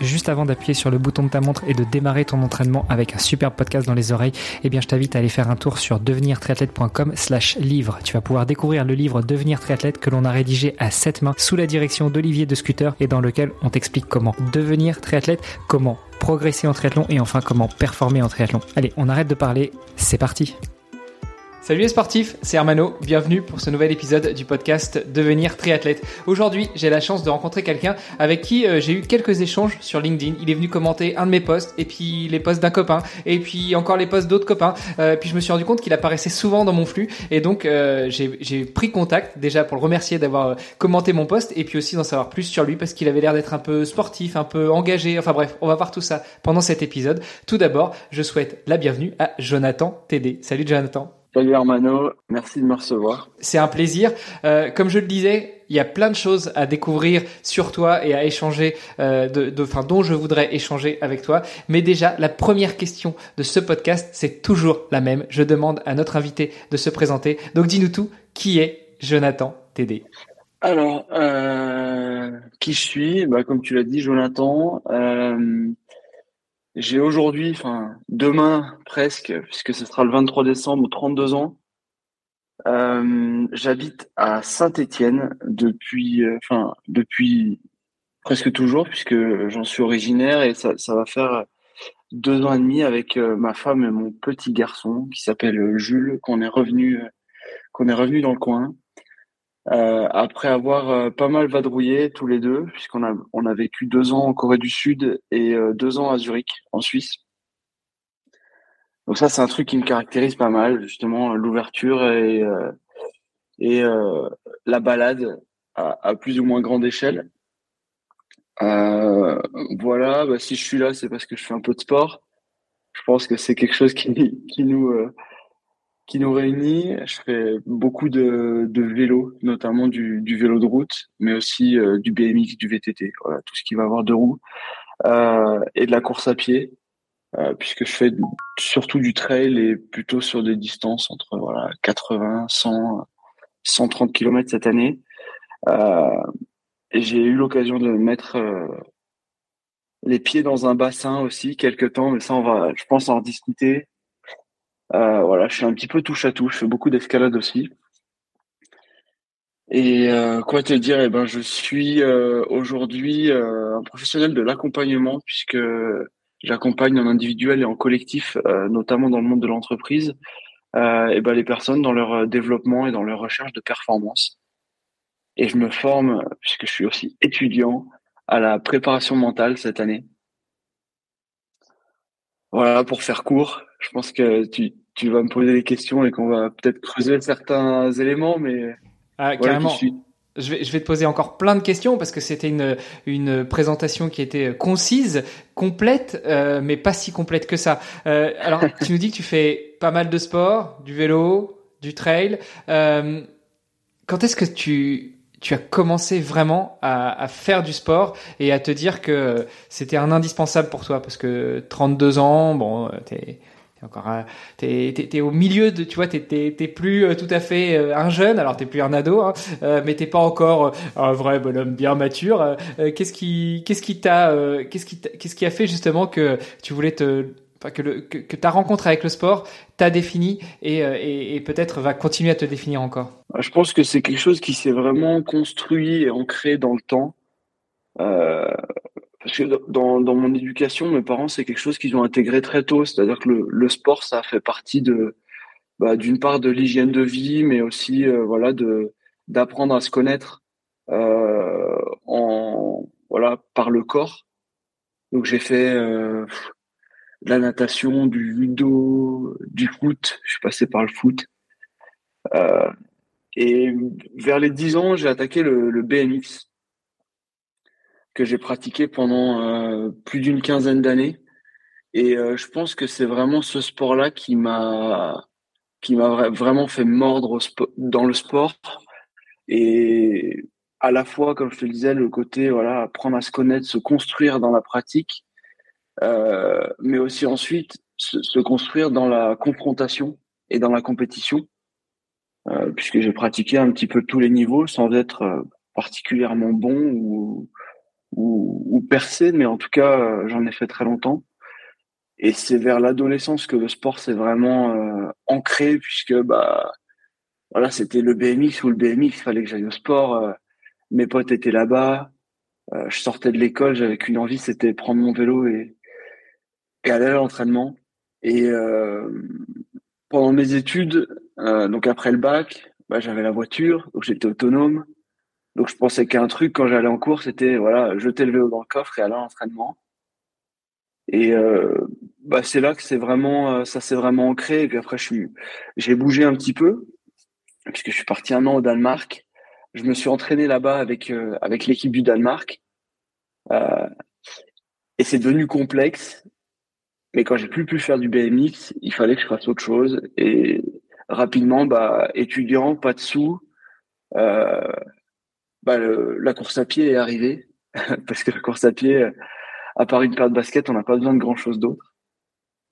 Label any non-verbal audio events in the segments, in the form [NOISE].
juste avant d'appuyer sur le bouton de ta montre et de démarrer ton entraînement avec un super podcast dans les oreilles, eh bien je t'invite à aller faire un tour sur devenirtriathlète.com slash livre. Tu vas pouvoir découvrir le livre Devenir triathlète que l'on a rédigé à sept mains sous la direction d'Olivier de Scooter et dans lequel on t'explique comment devenir triathlète, comment progresser en triathlon et enfin comment performer en triathlon. Allez, on arrête de parler, c'est parti Salut les sportifs, c'est Hermano, bienvenue pour ce nouvel épisode du podcast Devenir triathlète. Aujourd'hui, j'ai la chance de rencontrer quelqu'un avec qui euh, j'ai eu quelques échanges sur LinkedIn. Il est venu commenter un de mes posts, et puis les posts d'un copain, et puis encore les posts d'autres copains. Euh, puis je me suis rendu compte qu'il apparaissait souvent dans mon flux, et donc euh, j'ai pris contact déjà pour le remercier d'avoir commenté mon post, et puis aussi d'en savoir plus sur lui parce qu'il avait l'air d'être un peu sportif, un peu engagé. Enfin bref, on va voir tout ça pendant cet épisode. Tout d'abord, je souhaite la bienvenue à Jonathan TD. Salut Jonathan. Salut Armano, merci de me recevoir. C'est un plaisir. Euh, comme je le disais, il y a plein de choses à découvrir sur toi et à échanger, euh, de, de, enfin, dont je voudrais échanger avec toi. Mais déjà, la première question de ce podcast, c'est toujours la même. Je demande à notre invité de se présenter. Donc dis-nous tout, qui est Jonathan TD Alors, euh, qui je suis? Bah, Comme tu l'as dit, Jonathan. Euh, j'ai aujourd'hui, enfin demain presque, puisque ce sera le 23 décembre, 32 ans. Euh, J'habite à Saint-Étienne depuis, euh, enfin depuis presque toujours, puisque j'en suis originaire et ça, va faire deux ans et demi avec euh, ma femme et mon petit garçon qui s'appelle Jules, qu'on est revenu, qu'on est revenu dans le coin. Euh, après avoir euh, pas mal vadrouillé tous les deux, puisqu'on a, on a vécu deux ans en Corée du Sud et euh, deux ans à Zurich, en Suisse. Donc ça, c'est un truc qui me caractérise pas mal, justement, l'ouverture et, et la balade à, à, plus ou moins grande échelle. voilà, bah, si je suis là, c'est parce que je fais un peu de sport. Je pense que c'est quelque chose qui, qui nous qui nous réunit. Je fais beaucoup de, de vélo, notamment du, du, vélo de route, mais aussi euh, du BMX, du VTT, voilà, tout ce qui va avoir deux roues, euh, et de la course à pied, euh, puisque je fais surtout du trail et plutôt sur des distances entre voilà 80, 100, 130 km cette année. Euh, et j'ai eu l'occasion de mettre euh, les pieds dans un bassin aussi quelques temps, mais ça on va, je pense en discuter euh, voilà, je suis un petit peu touche à tout. Je fais beaucoup d'escalade aussi. Et euh, quoi te dire? Eh ben, je suis euh, aujourd'hui euh, un professionnel de l'accompagnement puisque j'accompagne en individuel et en collectif, euh, notamment dans le monde de l'entreprise, et ben les personnes dans leur développement et dans leur recherche de performance. Et je me forme puisque je suis aussi étudiant à la préparation mentale cette année. Voilà, pour faire court, je pense que tu, tu vas me poser des questions et qu'on va peut-être creuser certains éléments, mais ah, carrément. Je vais, je vais te poser encore plein de questions parce que c'était une, une présentation qui était concise, complète, euh, mais pas si complète que ça. Euh, alors, [LAUGHS] tu nous dis que tu fais pas mal de sport, du vélo, du trail. Euh, quand est-ce que tu, tu as commencé vraiment à, à, faire du sport et à te dire que c'était un indispensable pour toi parce que 32 ans, bon, t'es encore, t'es, t'es, au milieu de, tu vois, t'es, t'es, plus euh, tout à fait euh, un jeune, alors t'es plus un ado, hein, euh, mais t'es pas encore un vrai bonhomme bien mature. qu'est-ce qui, qu'est-ce qui t'a, qu'est-ce qui, qu'est-ce qui a fait justement que tu voulais te, enfin, que, le, que, que ta rencontre avec le sport t'a défini et, et, et, peut-être va continuer à te définir encore? Je pense que c'est quelque chose qui s'est vraiment construit et ancré dans le temps. Euh, parce que dans, dans mon éducation, mes parents, c'est quelque chose qu'ils ont intégré très tôt. C'est-à-dire que le, le, sport, ça fait partie de, bah, d'une part de l'hygiène de vie, mais aussi, euh, voilà, de, d'apprendre à se connaître, euh, en, voilà, par le corps. Donc, j'ai fait, euh, de la natation, du judo, du foot. Je suis passé par le foot. Euh, et vers les 10 ans, j'ai attaqué le, BMX que j'ai pratiqué pendant euh, plus d'une quinzaine d'années. Et euh, je pense que c'est vraiment ce sport-là qui m'a qui m'a vraiment fait mordre dans le sport. Et à la fois, comme je te disais, le côté voilà apprendre à se connaître, se construire dans la pratique, euh, mais aussi ensuite se, construire dans la confrontation et dans la compétition, euh, puisque j'ai pratiqué un petit peu tous les niveaux sans être euh, particulièrement bon ou percer, mais en tout cas, j'en ai fait très longtemps. Et c'est vers l'adolescence que le sport s'est vraiment euh, ancré, puisque bah voilà, c'était le BMX ou le BMX, fallait que j'aille au sport. Euh, mes potes étaient là-bas. Euh, je sortais de l'école, j'avais qu'une envie, c'était prendre mon vélo et, et aller à l'entraînement. Et pendant mes études, donc après le bac, bah, j'avais la voiture, donc j'étais autonome. Donc je pensais qu'un truc quand j'allais en cours, c'était voilà, jeter le vélo dans le coffre et aller à l'entraînement. Et euh, bah, c'est là que c'est vraiment, euh, ça s'est vraiment ancré. Et puis après, j'ai bougé un petit peu puisque je suis parti un an au Danemark. Je me suis entraîné là-bas avec euh, avec l'équipe du Danemark. Euh, et c'est devenu complexe. Mais quand j'ai plus pu faire du BMX, il fallait que je fasse autre chose. Et rapidement, bah, étudiant, pas de sous, euh, bah, la course à pied est arrivée. [LAUGHS] parce que la course à pied, à part une paire de baskets, on n'a pas besoin de grand chose d'autre.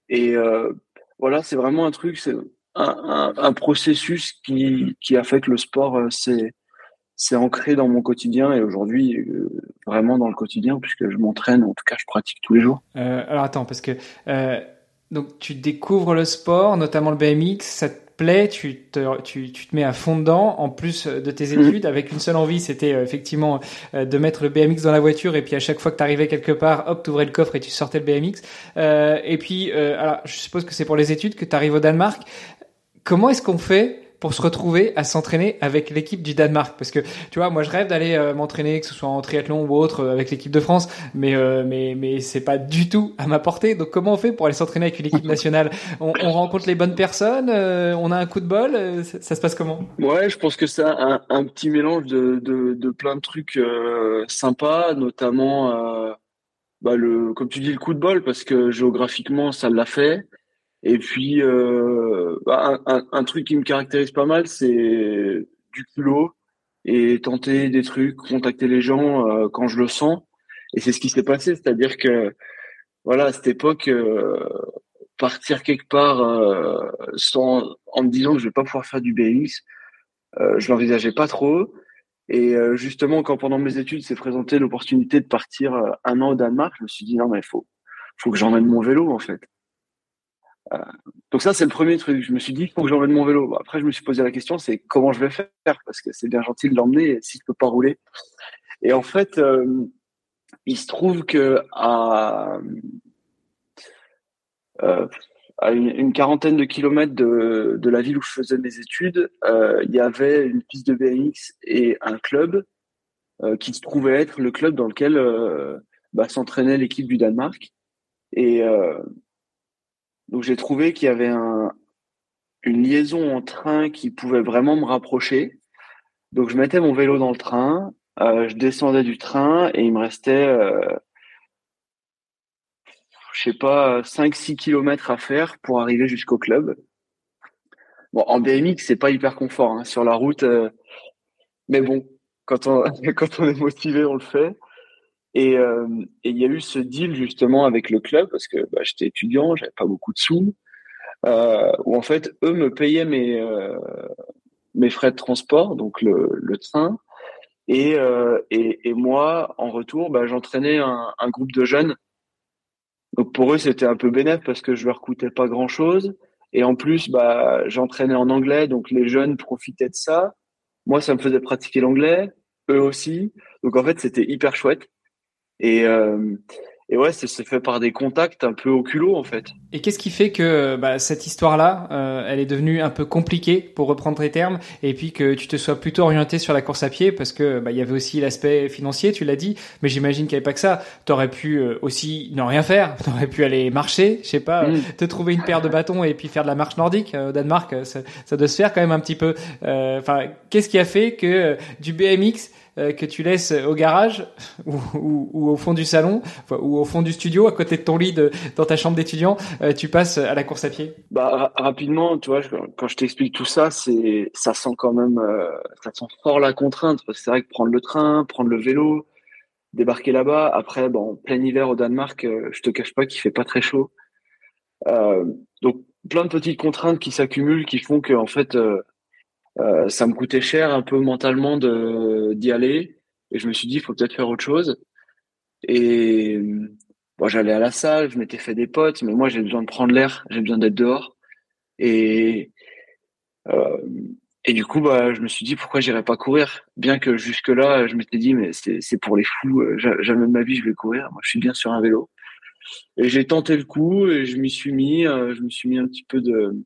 Et euh, voilà, c'est vraiment un truc, c'est un, processus qui, qui a fait que le sport euh, s'est c'est ancré dans mon quotidien et aujourd'hui euh, vraiment dans le quotidien puisque je m'entraîne, en tout cas je pratique tous les jours. Euh, alors attends, parce que euh, donc tu découvres le sport, notamment le BMX, ça plaît, tu te, tu, tu, te mets à fond dedans, en plus de tes mhm. études, avec une seule envie, c'était euh, effectivement euh, de mettre le BMX dans la voiture, et puis à chaque fois que tu arrivais quelque part, hop, tu ouvrais le coffre et tu sortais le BMX. Euh, et puis, euh, alors, je suppose que c'est pour les études que tu arrives au Danemark. Comment est-ce qu'on fait pour se retrouver à s'entraîner avec l'équipe du Danemark. Parce que tu vois moi je rêve d'aller euh, m'entraîner que ce soit en triathlon ou autre euh, avec l'équipe de France. Mais euh, mais mais c'est pas du tout à ma portée. Donc comment on fait pour aller s'entraîner avec une équipe nationale? On, on, rencontre les bonnes personnes on a un coup de bol ça, se passe comment? Ouais je pense que c'est un, un, petit mélange de, de, de plein de trucs sympas notamment bah le comme tu dis le coup de bol parce que géographiquement ça l'a fait et puis, euh, bah, un, un, truc qui me caractérise pas mal, c'est du culot et tenter des trucs, contacter les gens euh, quand je le sens. Et c'est ce qui s'est passé, c'est-à-dire que voilà, à cette époque, euh, partir quelque part euh, sans en me disant que je vais pas pouvoir faire du BMX, je l'envisageais pas trop. Et justement, quand pendant mes études s'est présentée l'opportunité de partir un an au Danemark, je me suis dit non mais faut, faut que j'emmène mon vélo en fait. Euh, donc ça, c'est le premier truc. Je me suis dit, il faut que j'emmène mon vélo. après, je me suis posé la question, c'est comment je vais faire Parce que c'est bien gentil de l'emmener si je peux pas rouler. Et en fait, euh, il se trouve que à, euh, une, quarantaine de kilomètres de, la ville où je faisais mes études, il y avait une piste de BMX et un club qui se trouvait être le club dans lequel bah, s'entraînait l'équipe du Danemark. Et donc j'ai trouvé qu'il y avait un, une liaison en train qui pouvait vraiment me rapprocher. Donc je mettais mon vélo dans le train, euh, je descendais du train et il me restait, euh, je sais pas, 5-6 kilomètres à faire pour arriver jusqu'au club. Bon, en BMX, c'est pas hyper confort hein, sur la route, euh, mais bon, quand on, [LAUGHS] quand on est motivé, on le fait. Euh, et il y a eu ce deal justement avec le club parce que bah, j'étais étudiant, j'avais pas beaucoup de sous, euh, où en fait eux me payaient mes euh, frais de transport, donc le, train, et, moi en retour, bah, j'entraînais un, un, groupe de jeunes. Donc pour eux c'était un peu bénéf parce que je leur coûtais pas grand chose, et en plus bah j'entraînais en anglais, donc les jeunes profitaient de ça. Moi ça me faisait pratiquer l'anglais, eux aussi. Donc en fait c'était hyper chouette. Et, euh, et ouais, c'est fait par des contacts un peu au culot en fait. Et qu'est-ce qui fait que bah, cette histoire-là, euh, elle est devenue un peu compliquée pour reprendre tes termes, et puis que tu te sois plutôt orienté sur la course à pied parce que bah, il y avait aussi l'aspect financier, tu l'as dit, mais j'imagine qu'il n'y avait pas que ça. T'aurais pu euh, aussi ne rien faire, [LAUGHS] t'aurais pu aller marcher, je sais pas, mm. te trouver une paire de bâtons et puis faire de la marche nordique euh, au Danemark, ça, ça, doit se faire quand même un petit peu. Enfin, qu'est-ce qui a fait que du BMX euh, que tu laisses au garage [LAUGHS] ou, au fond du salon ou au fond du studio à côté de ton lit dans ta chambre d'étudiant, euh, tu passes à la course à pied? Bah rapidement, tu vois, quand je t'explique tout ça, c'est ça sent quand même, euh, ça sent fort la contrainte parce que c'est vrai que prendre le train, prendre le vélo, débarquer là-bas. Après, bon, plein hiver au Danemark, je te cache pas qu'il fait pas très chaud. donc plein de petites contraintes qui s'accumulent qui font que en fait euh, ça me coûtait cher un peu mentalement de d'y aller et je me suis dit il faut peut-être faire autre chose Et bon, j'allais à la salle, je m'étais fait des potes, mais moi j'ai besoin de prendre l'air, j'ai besoin d'être dehors. Et euh, et du coup, bah, je me suis dit pourquoi j'irais pas courir, bien que jusque là, je m'étais dit mais c'est pour les fous, euh, jamais de ma vie je vais courir. Moi, je suis bien sur un vélo. Et j'ai tenté le coup et je m'y suis mis, euh, je me suis mis un petit peu de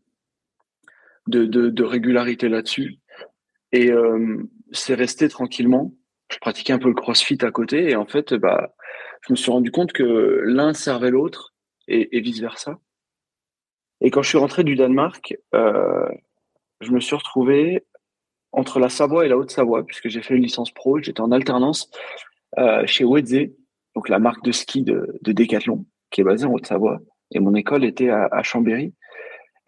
de, de, de régularité là-dessus. Et euh, c'est resté tranquillement. Je pratiquais un peu le crossfit à côté et en fait, bah, je me suis rendu compte que l'un servait l'autre et, et vice versa. Et quand je suis rentré du Danemark, euh, je me suis retrouvé entre la Savoie et la Haute-Savoie, puisque j'ai fait une licence pro, j'étais en alternance euh, chez Wedze, donc la marque de ski de, de Decathlon, qui est basée en Haute-Savoie. Et mon école était à, à Chambéry.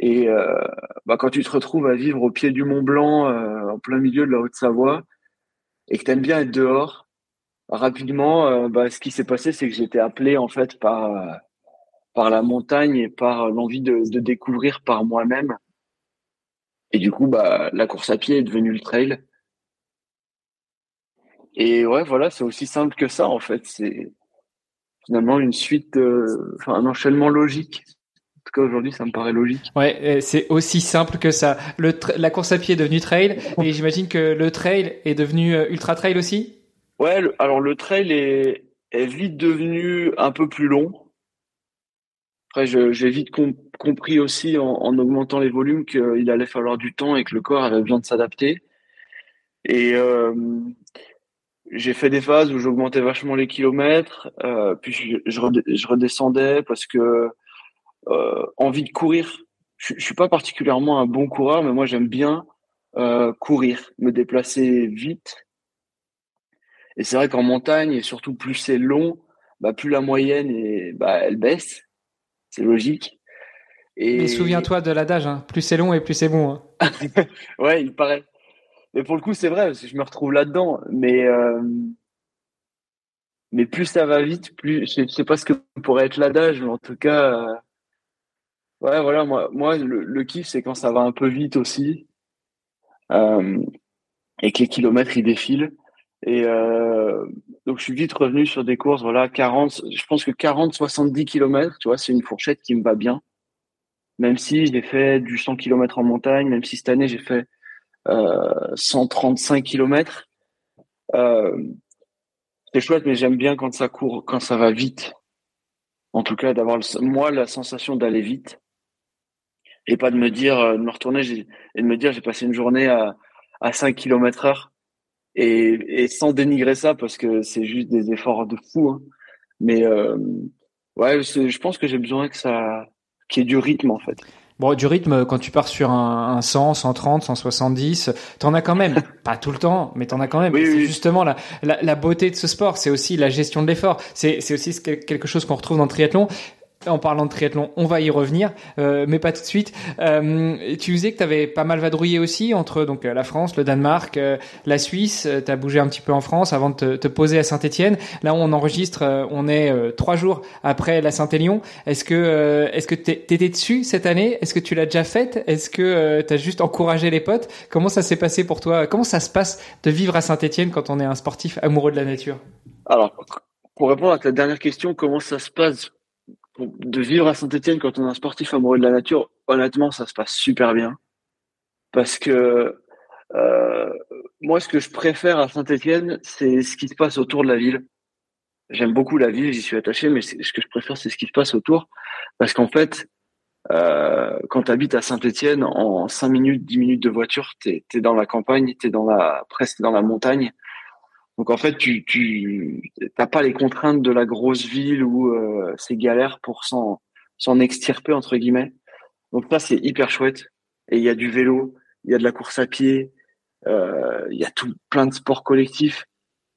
Et euh, bah, quand tu te retrouves à vivre au pied du Mont Blanc, euh, en plein milieu de la Haute-Savoie, et que tu aimes bien être dehors, rapidement, euh, bah, ce qui s'est passé, c'est que j'étais appelé en fait par la montagne et par l'envie de, de découvrir par moi-même et du coup, bah, la course à pied est devenue le trail. Et ouais, voilà, c'est aussi simple que ça, en fait. C'est finalement une suite, enfin, un enchaînement logique. En tout cas, aujourd'hui, ça me paraît logique. Ouais, c'est aussi simple que ça. Le la course à pied est devenue trail, et j'imagine que le trail est devenu euh, ultra trail aussi? Ouais, alors le trail est, est vite devenu un peu plus long. Après, j'ai vite compris aussi en, en, augmentant les volumes qu'il allait falloir du temps et que le corps avait besoin de s'adapter. Et euh, j'ai fait des phases où j'augmentais vachement les kilomètres, euh, puis je, je, redescendais parce que envie de courir. Je, je suis pas particulièrement un bon coureur, mais moi j'aime bien euh, courir, me déplacer vite. Et c'est vrai qu'en montagne, et surtout plus c'est long, bah plus la moyenne est, bah, elle baisse c'est logique. Et... Mais souviens-toi de l'adage, hein. plus c'est long et plus c'est bon. Hein. [LAUGHS] ouais, il paraît. Mais pour le coup, c'est vrai, parce que je me retrouve là-dedans. Mais, euh... mais plus ça va vite, plus je sais pas ce que pourrait être l'adage, mais en tout cas, euh... ouais, voilà, moi, moi le, le kiff, c'est quand ça va un peu vite aussi. Euh... Et que les kilomètres, ils défilent. Et euh, donc, je suis vite revenu sur des courses, voilà, 40, je pense que 40, 70 km, tu vois, c'est une fourchette qui me va bien. Même si j'ai fait du 100 km en montagne, même si cette année j'ai fait euh, 135 km. Euh, c'est chouette, mais j'aime bien quand ça court, quand ça va vite. En tout cas, d'avoir moi la sensation d'aller vite et pas de me dire, euh, de me retourner et de me dire j'ai passé une journée à, à 5 km heure et, et, sans dénigrer ça parce que c'est juste des efforts de fou. Hein. Mais euh, ouais, je pense que j'ai besoin que ça, qu'il y ait du rythme en fait. Bon, du rythme, quand tu pars sur un, un 100, 130, 170, t'en as quand même. [LAUGHS] Pas tout le temps, mais t'en as quand même. Oui, c'est oui. justement la, la, la, beauté de ce sport. C'est aussi la gestion de l'effort. C'est, c'est aussi quelque chose qu'on retrouve dans le triathlon. En parlant de triathlon, on va y revenir, euh, mais pas tout de suite. Euh, tu disais que tu avais pas mal vadrouillé aussi entre donc la France, le Danemark, euh, la Suisse. Tu as bougé un petit peu en France avant de te, te poser à Saint-Étienne. Là, on enregistre, euh, on est euh, trois jours après la Saint-Élion. Est-ce que euh, est-ce que t'étais dessus cette année? Est-ce que tu l'as déjà faite? Est-ce que tu as juste encouragé les potes? Comment ça s'est passé pour toi? Comment ça se passe de vivre à Saint-Étienne quand on est un sportif amoureux de la nature? Alors, pour répondre à ta dernière question, comment ça se passe de vivre à Saint-Etienne quand on est un sportif amoureux de la nature, honnêtement, ça se passe super bien. Parce que euh, moi, ce que je préfère à Saint-Etienne, c'est ce qui se passe autour de la ville. J'aime beaucoup la ville, j'y suis attaché, mais ce que je préfère, c'est ce qui se passe autour. Parce qu'en fait, euh, quand tu habites à Saint-Etienne, en 5 minutes, 10 minutes de voiture, tu es, dans la campagne, tu es dans la, presque dans la montagne. Donc en fait, tu tu t'as pas les contraintes de la grosse ville où euh, c'est galère pour s'en s'en extirper entre guillemets. Donc ça c'est hyper chouette. Et il y a du vélo, il y a de la course à pied, euh, il y a tout plein de sports collectifs.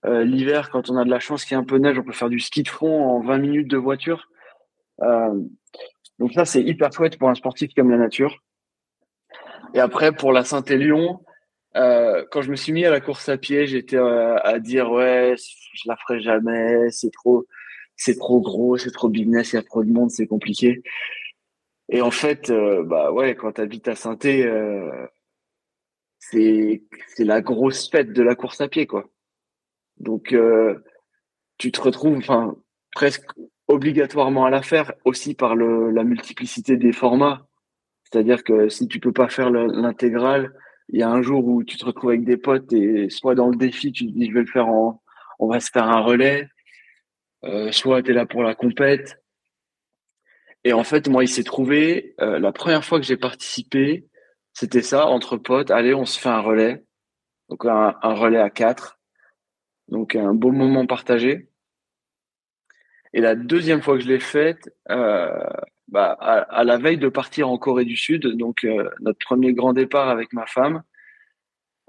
Euh, L'hiver, quand on a de la chance qu'il y ait un peu de neige, on peut faire du ski de fond en 20 minutes de voiture. Euh, donc ça c'est hyper chouette pour un sportif aime la nature. Et après pour la Saint-Élion, euh, quand je me suis mis à la course à pied, j'étais euh, à dire ouais, je la ferai jamais, c'est trop, c'est trop gros, c'est trop business, il y a trop de monde, c'est compliqué. Et en fait, euh, bah ouais, quand t'habites à saint c'est c'est la grosse fête de la course à pied quoi. Donc tu te retrouves, enfin, presque obligatoirement à la faire aussi par le, la multiplicité des formats. C'est-à-dire que si tu peux pas faire l'intégrale, il y a un jour où tu te retrouves avec des potes et soit dans le défi, tu te dis je vais le faire en, on va se faire un relais, euh, soit tu es là pour la compète. Et en fait, moi, il s'est trouvé, euh, la première fois que j'ai participé, c'était ça, entre potes, allez, on se fait un relais. Donc un, un relais à quatre. Donc un beau moment partagé. Et la deuxième fois que je l'ai faite, euh, bah, à, la veille de partir en Corée du Sud, donc euh, notre premier grand départ avec ma femme,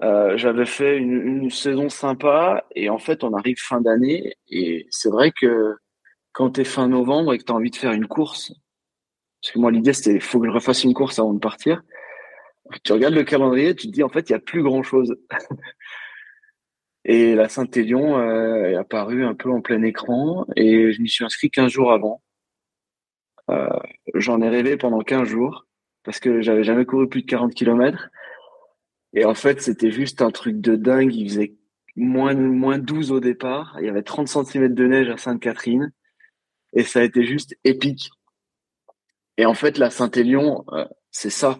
euh, j'avais fait une, une, saison sympa et en fait on arrive fin d'année et c'est vrai que quand tu es fin novembre et que tu as envie de faire une course, parce que moi l'idée c'était faut que je refasse une course avant de partir, tu regardes le calendrier, tu te dis en fait il y a plus grand chose. [LAUGHS] et la Saint-Élion euh, est apparue un peu en plein écran et je m'y suis inscrit 15 jours avant. Euh, j'en ai rêvé pendant 15 jours parce que j'avais jamais couru plus de 40 km. Et en fait, c'était juste un truc de dingue. Il faisait moins, moins 12 au départ. Il y avait 30 cm de neige à Sainte-Catherine. Et ça a été juste épique. Et en fait, la Saint-Élion, euh, c'est ça.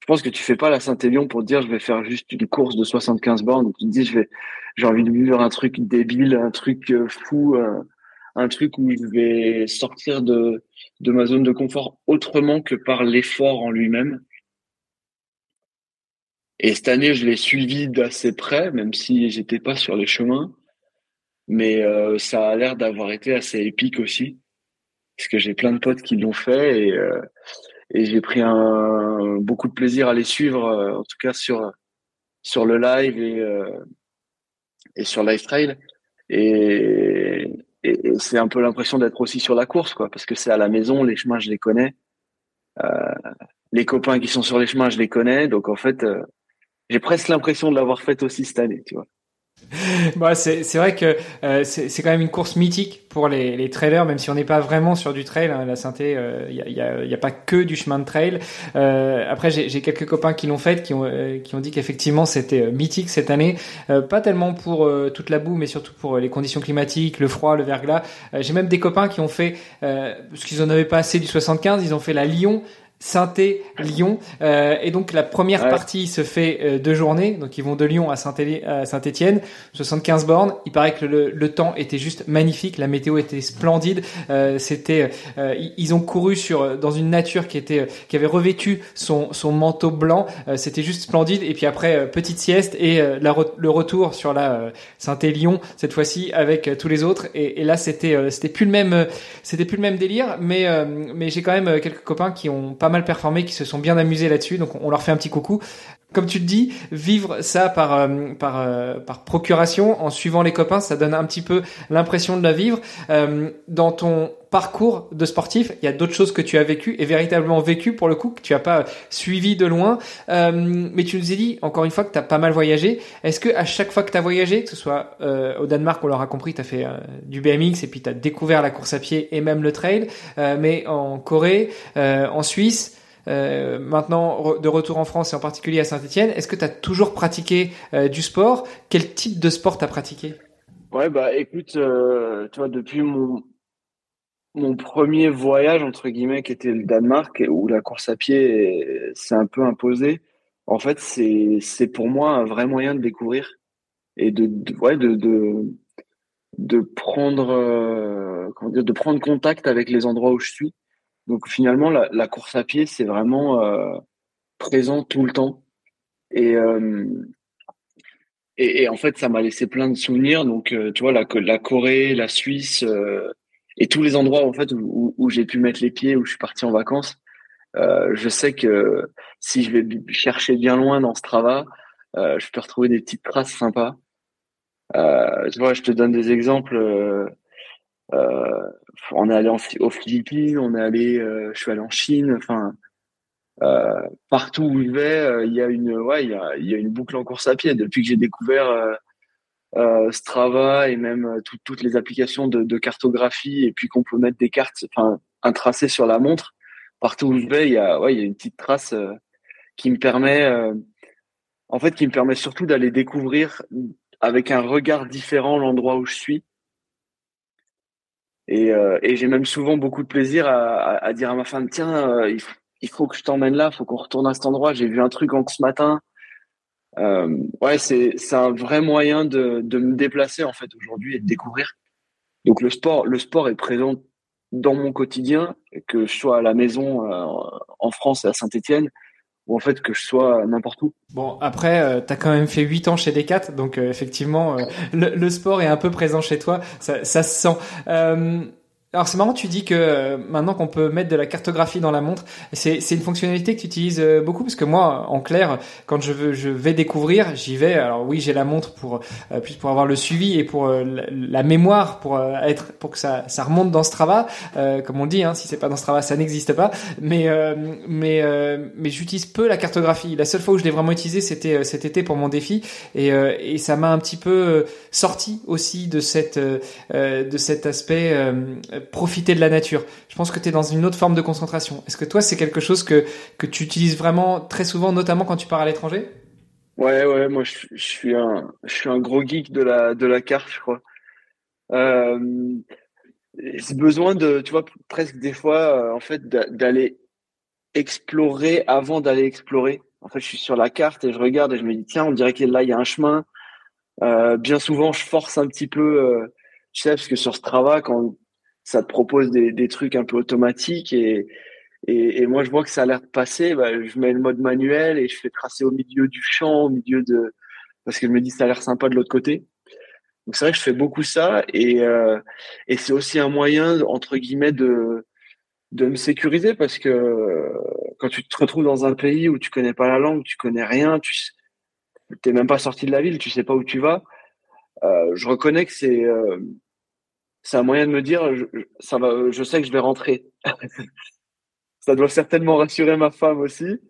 Je pense que tu fais pas la Saint-Élion pour dire je vais faire juste une course de 75 bornes. Tu te dis je vais, j'ai envie de vivre un truc débile, un truc euh, fou, un truc où je vais sortir de, de ma zone de confort autrement que par l'effort en lui-même. Et cette année, je l'ai suivi d'assez près, même si j'étais pas sur les chemins. Mais euh, ça a l'air d'avoir été assez épique aussi, parce que j'ai plein de potes qui l'ont fait et, euh, j'ai pris beaucoup de plaisir à les suivre, euh, en tout cas sur le live et et sur Live Trail. Et, c'est un peu l'impression d'être aussi sur la course, quoi, parce que c'est à la maison, les chemins, je les connais. Euh, les copains qui sont sur les chemins, je les connais. Donc en fait, euh, j'ai presque l'impression de l'avoir faite aussi cette année, tu vois. Bah, c'est vrai que euh, c'est quand même une course mythique pour les, les trailers, même si on n'est pas vraiment sur du trail. Hein, la synthé, il euh, n'y a, y a, y a, pas que du chemin de trail. Euh, après, j'ai quelques copains qui l'ont fait, qui ont, euh, qui ont dit qu'effectivement c'était mythique cette année. pas tellement pour toute la boue, mais surtout pour les conditions climatiques, le froid, le verglas. j'ai même des copains qui ont fait, parce qu'ils en avaient pas assez du 75, ils ont fait la Lyon Saint-Étienne, Lyon. Euh, et donc la première partie se fait euh, deux journées. Donc ils vont de Lyon à Saint-Étienne, 75 bornes. Il paraît que le, le, temps était juste magnifique, la météo était splendide. Euh, c'était, euh, ils ont couru sur dans une nature qui était, qui avait revêtu son, son manteau blanc. Euh, c'était juste splendide. Et puis après petite sieste et la, le retour sur la Saint-Étienne cette fois-ci avec tous les autres. Et, et là c'était, c'était plus le même, c'était plus le même délire. Mais mais j'ai quand même quelques copains qui ont pas mal performé, qui se sont bien amusés là-dessus. Donc on leur fait un petit coucou. Comme tu te dis, vivre ça par euh, par euh, par procuration, en suivant les copains, ça donne un petit peu l'impression de la vivre. Euh, dans ton parcours de sportif, il y a d'autres choses que tu as vécues et véritablement vécues pour le coup que tu as pas suivi de loin. mais tu nous as dit encore une fois que tu as pas mal voyagé. Est-ce que à chaque fois que tu as voyagé, que ce soit au Danemark, on l'aura compris, tu as fait du BMX et puis tu as découvert la course à pied et même le trail, mais en Corée, en Suisse, euh, maintenant de retour en France et en particulier à Saint-Etienne, est-ce que tu as toujours pratiqué euh, du sport? Quel type de sport t'as pratiqué? Ouais, bah écoute, euh, tu vois, depuis mon, mon premier voyage, entre guillemets, qui était le Danemark, où la course à pied s'est un peu imposée, en fait, c'est, pour moi un vrai moyen de découvrir et de, ouais, de, de, prendre, euh, comment dire, de prendre contact avec les endroits où je suis donc finalement, la, course à pied, c'est vraiment euh, présent tout le temps. Et, euh, et, et, en fait, ça m'a laissé plein de souvenirs. Donc, tu vois, la, Corée, la Suisse et tous les endroits en fait où, où j'ai pu mettre les pieds, où je suis parti en vacances. Euh, je sais que si je vais chercher bien loin dans ce travail, je peux retrouver des petites traces sympas. tu vois, je te donne des exemples. Euh, on est allé aux Philippines, on est allé, euh, je suis allé en Chine, enfin euh, partout où je vais, il y a une, ouais, il y y a, une boucle en course à pied. Depuis que j'ai découvert Strava et même toutes les applications de, cartographie et puis qu'on peut mettre des cartes, enfin un tracé sur la montre. Partout où je vais, il y a, ouais, il y a une petite trace qui me permet, en fait, qui me permet surtout d'aller découvrir avec un regard différent l'endroit où je suis Et, euh, j'ai même souvent beaucoup de plaisir à, dire à ma femme, tiens, euh, il, faut, il, faut que je t'emmène là, faut qu'on retourne à cet endroit. J'ai vu un truc en ce matin. Euh, ouais, c'est c'est un vrai moyen de, de me déplacer en fait aujourd'hui et de découvrir. Donc le sport, le sport est présent dans mon quotidien, que je sois à la maison euh, en France à Saint-Étienne, ou en fait que je sois n'importe où. Bon, après, euh, tu as quand même fait 8 ans chez Decat, donc euh, effectivement, le, le, sport est un peu présent chez toi, ça, ça se sent. Alors c'est marrant, tu dis que euh, maintenant qu'on peut mettre de la cartographie dans la montre, c'est une fonctionnalité que tu utilises euh, beaucoup parce que moi, en clair, quand je veux, je vais découvrir, j'y vais. Alors oui, j'ai la montre pour euh, plus pour avoir le suivi et pour la, mémoire, pour être, pour que ça, ça remonte dans Strava, comme on dit. Hein, si c'est pas dans Strava, ça n'existe pas. Mais mais mais j'utilise peu la cartographie. La seule fois où je l'ai vraiment utilisé, c'était cet été pour mon défi et, et ça m'a un petit peu sorti aussi de cette de cet aspect profiter de la nature. Je pense que tu es dans une autre forme de concentration. Est-ce que toi, c'est quelque chose que, que tu utilises vraiment très souvent, notamment quand tu pars à l'étranger? Ouais, ouais, moi je, suis un, je suis un gros geek de la, de la carte, je crois. Euh, besoin de, tu vois, presque des fois, euh, en fait, d'aller explorer avant d'aller explorer. En fait, je suis sur la carte et je regarde et je me dis, tiens, on dirait que là, il y a un chemin. Euh, bien souvent, je force un petit peu, euh, tu sais, parce que sur Strava, quand, ça te propose des, des trucs un peu automatiques et, et, et, moi je vois que ça a l'air de passer, bah, je mets le mode manuel et je fais tracer au milieu du champ, au milieu de parce que je me dis ça a l'air sympa de l'autre côté. Donc c'est vrai que je fais beaucoup ça et euh, et c'est aussi un moyen entre guillemets de de me sécuriser parce que quand tu te retrouves dans un pays où tu connais pas la langue, tu connais rien, tu t'es même pas sorti de la ville, tu sais pas où tu vas. Euh, je reconnais que c'est euh, c'est un moyen de me dire, je, ça va, je sais que je vais rentrer. [LAUGHS] ça doit certainement rassurer ma femme aussi,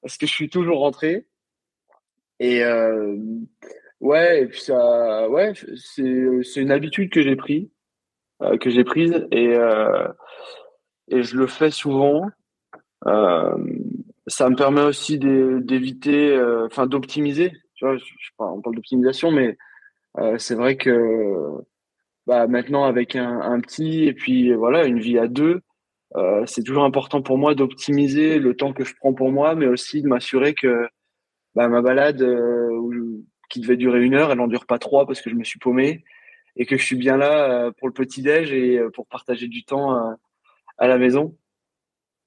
parce que je suis toujours rentré. Et euh, ouais, et puis ça, ouais, c'est une habitude que j'ai pris, euh, que j'ai prise et euh, et je le fais souvent. Ça me permet aussi d'éviter, enfin d'optimiser. Tu vois, on parle d'optimisation, mais c'est vrai que bah, maintenant avec un, petit et puis voilà une vie à deux, euh, c'est toujours important pour moi d'optimiser le temps que je prends pour moi, mais aussi de m'assurer que bah, ma balade euh, qui devait durer une heure, elle en dure pas trois parce que je me suis paumé et que je suis bien là euh, pour le petit déj et pour partager du temps à, la maison.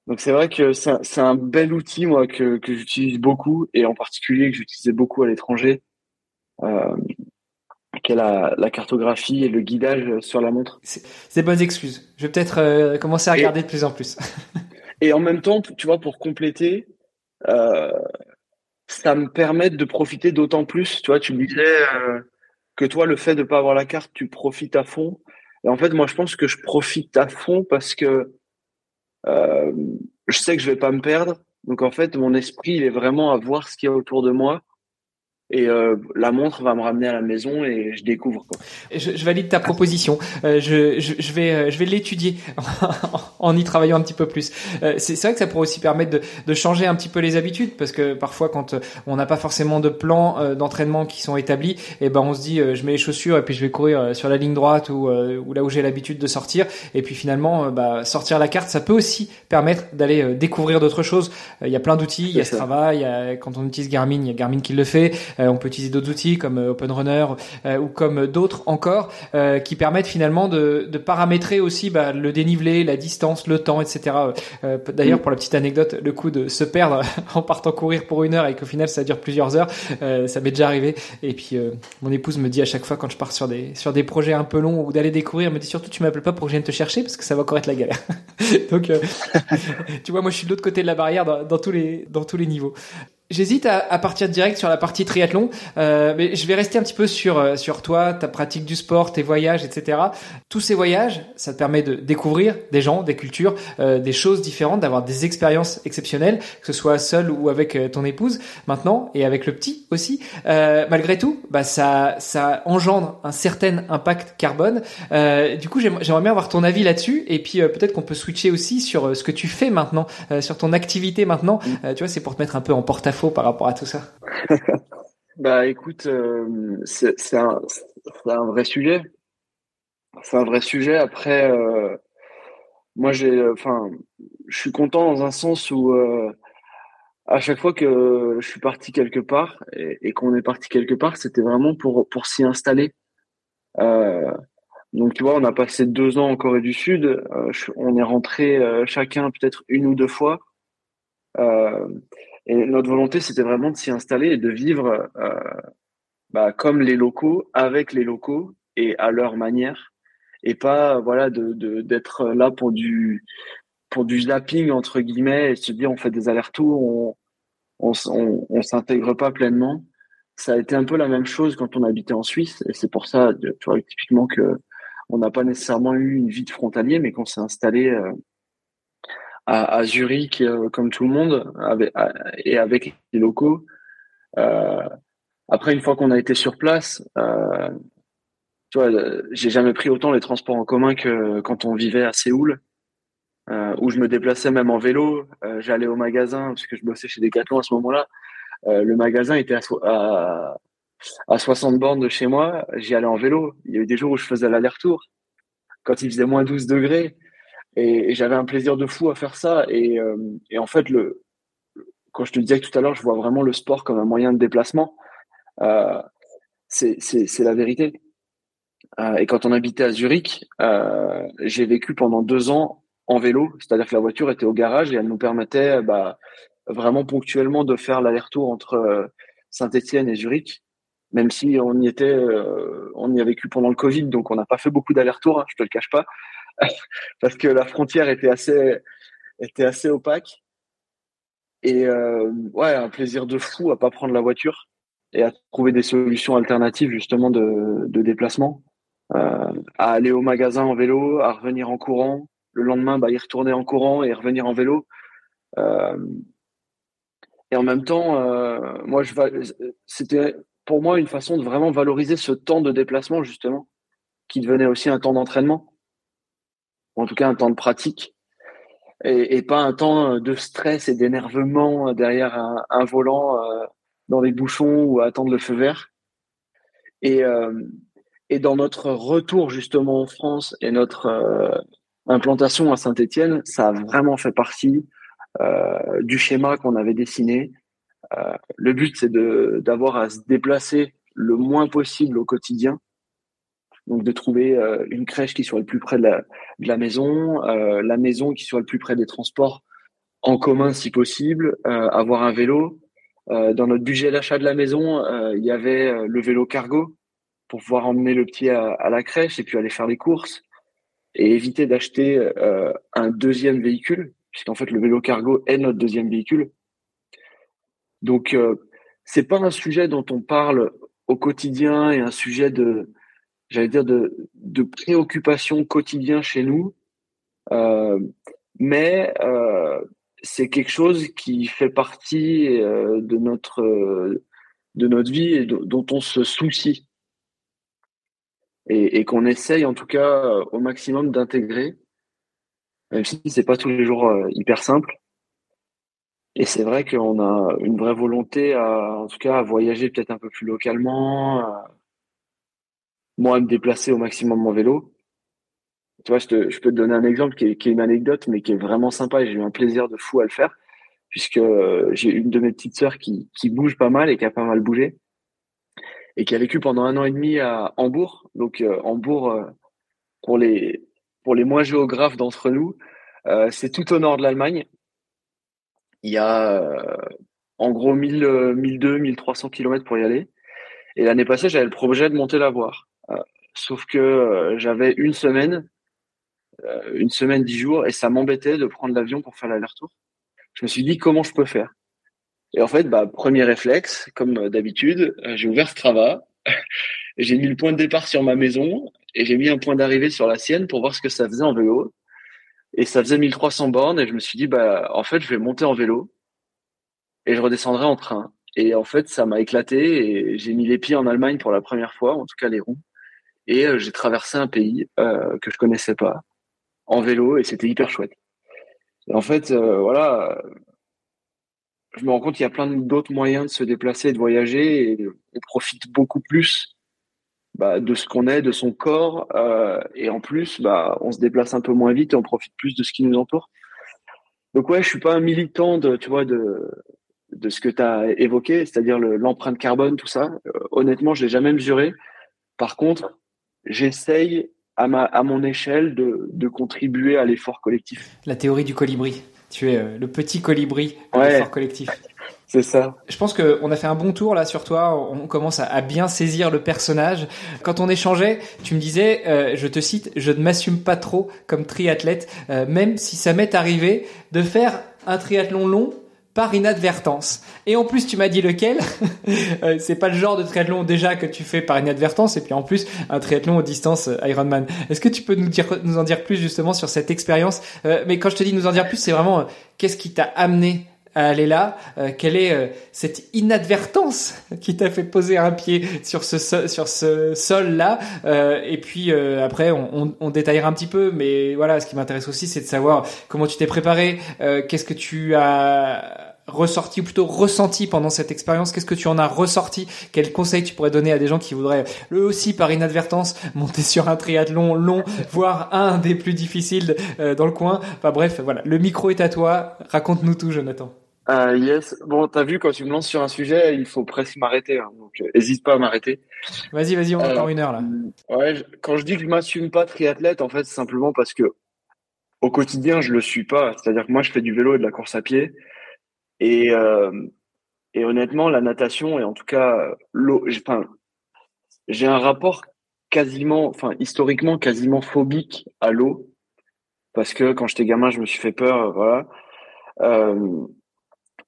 Donc c'est vrai que c'est un, un, bel outil moi que, que j'utilise beaucoup et en particulier que j'utilisais beaucoup à l'étranger. Qu'est la, la, cartographie et le guidage sur la montre. C'est bonnes excuses. Je vais peut-être euh, commencer à regarder et, de plus en plus. [LAUGHS] et en même temps, tu vois, pour compléter, euh, ça me permet de profiter d'autant plus. Tu vois, tu me disais euh, que toi, le fait de pas avoir la carte, tu profites à fond. Et en fait, moi, je pense que je profite à fond parce que je sais que je vais pas me perdre. Donc, en fait, mon esprit, il est vraiment à voir ce qu'il y a autour de moi et euh, la montre va me ramener à la maison et je découvre. Quoi. Je, je valide ta proposition. Euh, je, je, je, vais euh, je vais l'étudier [LAUGHS] en y travaillant un petit peu plus. Euh, c'est vrai que ça pourrait aussi permettre de, de, changer un petit peu les habitudes parce que parfois quand euh, on n'a pas forcément de plans euh, d'entraînement qui sont établis, et eh ben on se dit je mets les chaussures et puis je vais courir sur la ligne droite ou, ou là où j'ai l'habitude de sortir et puis finalement bah, sortir la carte ça peut aussi permettre d'aller découvrir d'autres choses. Il y a plein d'outils, il y a Strava, il y a quand on utilise Garmin, il y a Garmin qui le fait. Euh, on peut utiliser d'autres outils comme euh, Open Runner euh, ou comme d'autres encore qui permettent finalement de, de paramétrer aussi bah, le dénivelé, la distance, le temps, etc. D'ailleurs, pour la petite anecdote, le coup de se perdre [LAUGHS] en partant courir pour une heure et qu'au final ça dure plusieurs heures, ça m'est déjà arrivé. Et puis mon épouse me dit à chaque fois quand je pars sur des sur des projets un peu longs ou d'aller découvrir, elle me dit surtout tu m'appelles pas pour que je vienne te chercher parce que ça va encore être la galère. [LAUGHS] Donc [LAUGHS] tu vois, moi je suis de l'autre côté de la barrière dans, dans tous les dans tous les niveaux. J'hésite à, à, partir direct sur la partie triathlon, euh, mais je vais rester un petit peu sur euh, sur toi, ta pratique du sport, tes voyages, etc. Tous ces voyages, ça te permet de découvrir des gens, des cultures, euh, des choses différentes, d'avoir des expériences exceptionnelles, que ce soit seul ou avec euh, ton épouse maintenant et avec le petit aussi. Euh, malgré tout, bah ça ça engendre un certain impact carbone. du coup, j'aimerais bien avoir ton avis là-dessus, et puis peut-être qu'on peut switcher aussi sur ce que tu fais maintenant, sur ton activité maintenant. tu vois, c'est pour te mettre un peu en porte-à-faux par rapport à tout ça [LAUGHS] Bah écoute, euh, c'est un, vrai sujet. c'est un vrai sujet. Après, euh, moi, j'ai, enfin, je suis content dans un sens où euh, à chaque fois que je suis parti quelque part et, qu'on est parti quelque part, c'était vraiment pour pour s'y installer. Donc, tu vois, on a passé deux ans en Corée du Sud. On est rentré chacun peut-être une ou deux fois. Et notre volonté, c'était vraiment de s'y installer et de vivre bah, comme les locaux, avec les locaux et à leur manière, et pas voilà d'être là pour du pour zapping entre guillemets et se dire on fait des allers-retours, on, on s'intègre pas pleinement. Ça a été un peu la même chose quand on habitait en Suisse et c'est pour ça, tu vois, typiquement que on n'a pas nécessairement eu une vie de frontalier, mais qu'on s'est installé euh, à, Zurich euh, comme tout le monde et avec les locaux. Euh, après, une fois qu'on a été sur place, tu vois, j'ai jamais pris autant les transports en commun que quand on vivait à Séoul. où je me déplaçais même en vélo. J'allais au magasin parce que je bossais chez Decathlon à ce moment-là. le magasin était à, à 60 bornes de chez moi, j'y allais en vélo. Il y a eu des jours où je faisais l'aller-retour quand il faisait moins 12 degrés. Et, j'avais un plaisir de fou à faire ça. Et, euh, et, en fait, le, quand je te disais tout à l'heure, je vois vraiment le sport comme un moyen de déplacement. Euh, c'est la vérité. Euh, et quand on habitait à Zurich, j'ai vécu pendant deux ans en vélo, c'est-à-dire que la voiture était au garage et elle nous permettait bah, vraiment ponctuellement de faire l'aller-retour entre Saint-Étienne et Zurich même si on y était, on y a vécu pendant le Covid, donc on n'a pas fait beaucoup d'allers-retours, hein, je te le cache pas, [LAUGHS] parce que la frontière était assez, était assez opaque. Et euh, ouais, un plaisir de fou à pas prendre la voiture et à trouver des solutions alternatives justement de, de déplacement, euh, à aller au magasin en vélo, à revenir en courant, le lendemain bah, y retourner en courant et revenir en vélo. Euh, et en même temps, moi, je c'était pour moi une façon de vraiment valoriser ce temps de déplacement, justement, qui devenait aussi un temps d'entraînement, en tout cas un temps de pratique, et, pas un temps de stress et d'énervement derrière un, volant euh, dans les bouchons ou à attendre le feu vert. Et, euh, dans notre retour justement en France et notre euh, implantation à Saint-Étienne, ça a vraiment fait partie du schéma qu'on avait dessiné euh, le but, c'est d'avoir à se déplacer le moins possible au quotidien. Donc de trouver euh, une crèche qui soit le plus près de la, maison, euh, la maison qui soit le plus près des transports en commun si possible, avoir un vélo. dans notre budget d'achat de la maison, il y avait le vélo cargo pour pouvoir emmener le petit à, à, la crèche et puis aller faire les courses et éviter d'acheter un deuxième véhicule, puisqu'en fait le vélo cargo est notre deuxième véhicule. Donc, euh, c'est pas un sujet dont on parle au quotidien et un sujet de, j'allais dire, de, de préoccupation quotidien chez nous. Euh, mais euh, c'est quelque chose qui fait partie euh, de notre de notre vie et dont on se soucie et, et qu'on essaye en tout cas au maximum d'intégrer, même si c'est pas tous les jours hyper simple. Et c'est vrai qu'on a une vraie volonté à, en tout cas, à voyager peut-être un peu plus localement. Moi, à me déplacer au maximum en vélo. Tu vois, je, peux te donner un exemple qui est, une anecdote, mais qui est vraiment sympa et j'ai eu un plaisir de fou à le faire, puisque euh, j'ai une de mes petites sœurs qui, qui bouge pas mal et qui a pas mal bougé, et qui a vécu pendant un an et demi à Hambourg. Donc, euh, Hambourg, euh, pour les pour les moins géographes d'entre nous, c'est tout au nord de l'Allemagne. Il y a en gros 1000, 1200, 1300 km pour y aller. Et l'année passée, j'avais le projet de monter la voir. Euh, sauf que euh, j'avais une semaine, une semaine, dix jours, et ça m'embêtait de prendre l'avion pour faire l'aller-retour. Je me suis dit comment je peux faire? Et en fait, bah, premier réflexe, comme d'habitude, j'ai ouvert Strava, [LAUGHS] j'ai mis le point de départ sur ma maison et j'ai mis un point d'arrivée sur la sienne pour voir ce que ça faisait en vélo. Et ça faisait 1300 bornes et je me suis dit, bah, en fait, je vais monter en vélo et je redescendrai en train. Et en fait, ça m'a éclaté et j'ai mis les pieds en Allemagne pour la première fois, en tout cas les roues. Et euh, j'ai traversé un pays euh, que je connaissais pas en vélo et c'était hyper chouette. Et en fait, euh, voilà, je me rends compte qu'il y a plein d'autres moyens de se déplacer et de voyager et on profite beaucoup plus bah, de ce qu'on est, de son corps, et en plus, bah, on se déplace un peu moins vite et on profite plus de ce qui nous entoure. Donc ouais, je suis pas un militant de, tu vois, de de ce que tu as évoqué, c'est-à-dire l'empreinte carbone, tout ça. Honnêtement, je l'ai jamais mesuré. Par contre, j'essaye à, ma, à mon échelle de, de contribuer à l'effort collectif. La théorie du colibri. Tu es euh, le petit colibri de l'effort collectif. [LAUGHS] C'est ça. Je pense qu'on a fait un bon tour là sur toi. On commence à, bien saisir le personnage. Quand on échangeait, tu me disais, euh, je te cite, je ne m'assume pas trop comme triathlète, euh, même si ça m'est arrivé de faire un triathlon long par inadvertance. Et en plus, tu m'as dit lequel. [LAUGHS] Euh, c'est pas le genre de triathlon déjà que tu fais par inadvertance, et puis en plus un triathlon aux distance Ironman. Est-ce que tu peux nous dire, nous en dire plus justement sur cette expérience? Mais quand je te dis nous en dire plus, c'est vraiment qu'est-ce qui t'a amené à aller là. Euh, Quelle est euh, cette inadvertance qui t'a fait poser un pied sur ce sur ce sol là euh, Et puis après, on, on, détaillera un petit peu, mais voilà, ce qui m'intéresse aussi, c'est de savoir comment tu t'es préparé, qu'est-ce que tu as ressorti ou plutôt ressenti pendant cette expérience? Qu'est-ce que tu en as ressorti? Quels conseils tu pourrais donner à des gens qui voudraient, eux aussi par inadvertance, monter sur un triathlon long, voire un des plus difficiles dans le coin? Enfin bref, voilà, le micro est à toi. Raconte-nous tout, Jonathan. Uh, yes. Bon, t'as vu, quand tu me lances sur un sujet, il faut presque m'arrêter. Hein, donc, euh, hésite pas à m'arrêter. Vas-y, vas-y, on a encore une heure là. Ouais, quand je dis que je m'assume pas triathlète, en fait, c'est simplement parce que au quotidien, je le suis pas. C'est-à-dire que moi, je fais du vélo et de la course à pied. Et, euh, et honnêtement, la natation, et en tout cas, l'eau, enfin, j'ai un rapport quasiment, enfin, historiquement, quasiment phobique à l'eau. Parce que quand j'étais gamin, je me suis fait peur, voilà. Euh,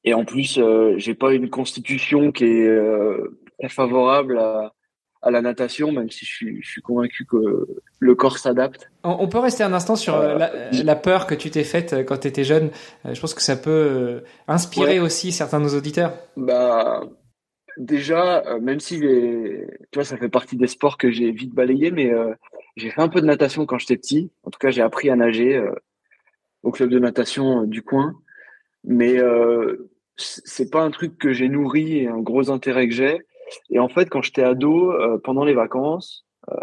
et en plus, euh, j'ai pas une constitution qui est euh, très favorable à, à, la natation, même si je suis, je suis convaincu que le corps s'adapte. On, peut rester un instant sur euh, la, peur que tu t'es faite quand tu étais jeune. Je pense que ça peut inspirer aussi certains de nos auditeurs. Bah, déjà, même si les... tu vois, ça fait partie des sports que j'ai vite balayé, mais j'ai fait un peu de natation quand j'étais petit. En tout cas, j'ai appris à nager au club de natation du coin. Mais euh, c'est pas un truc que j'ai nourri et un gros intérêt que j'ai. Et en fait, quand j'étais ado, euh, pendant les vacances, euh,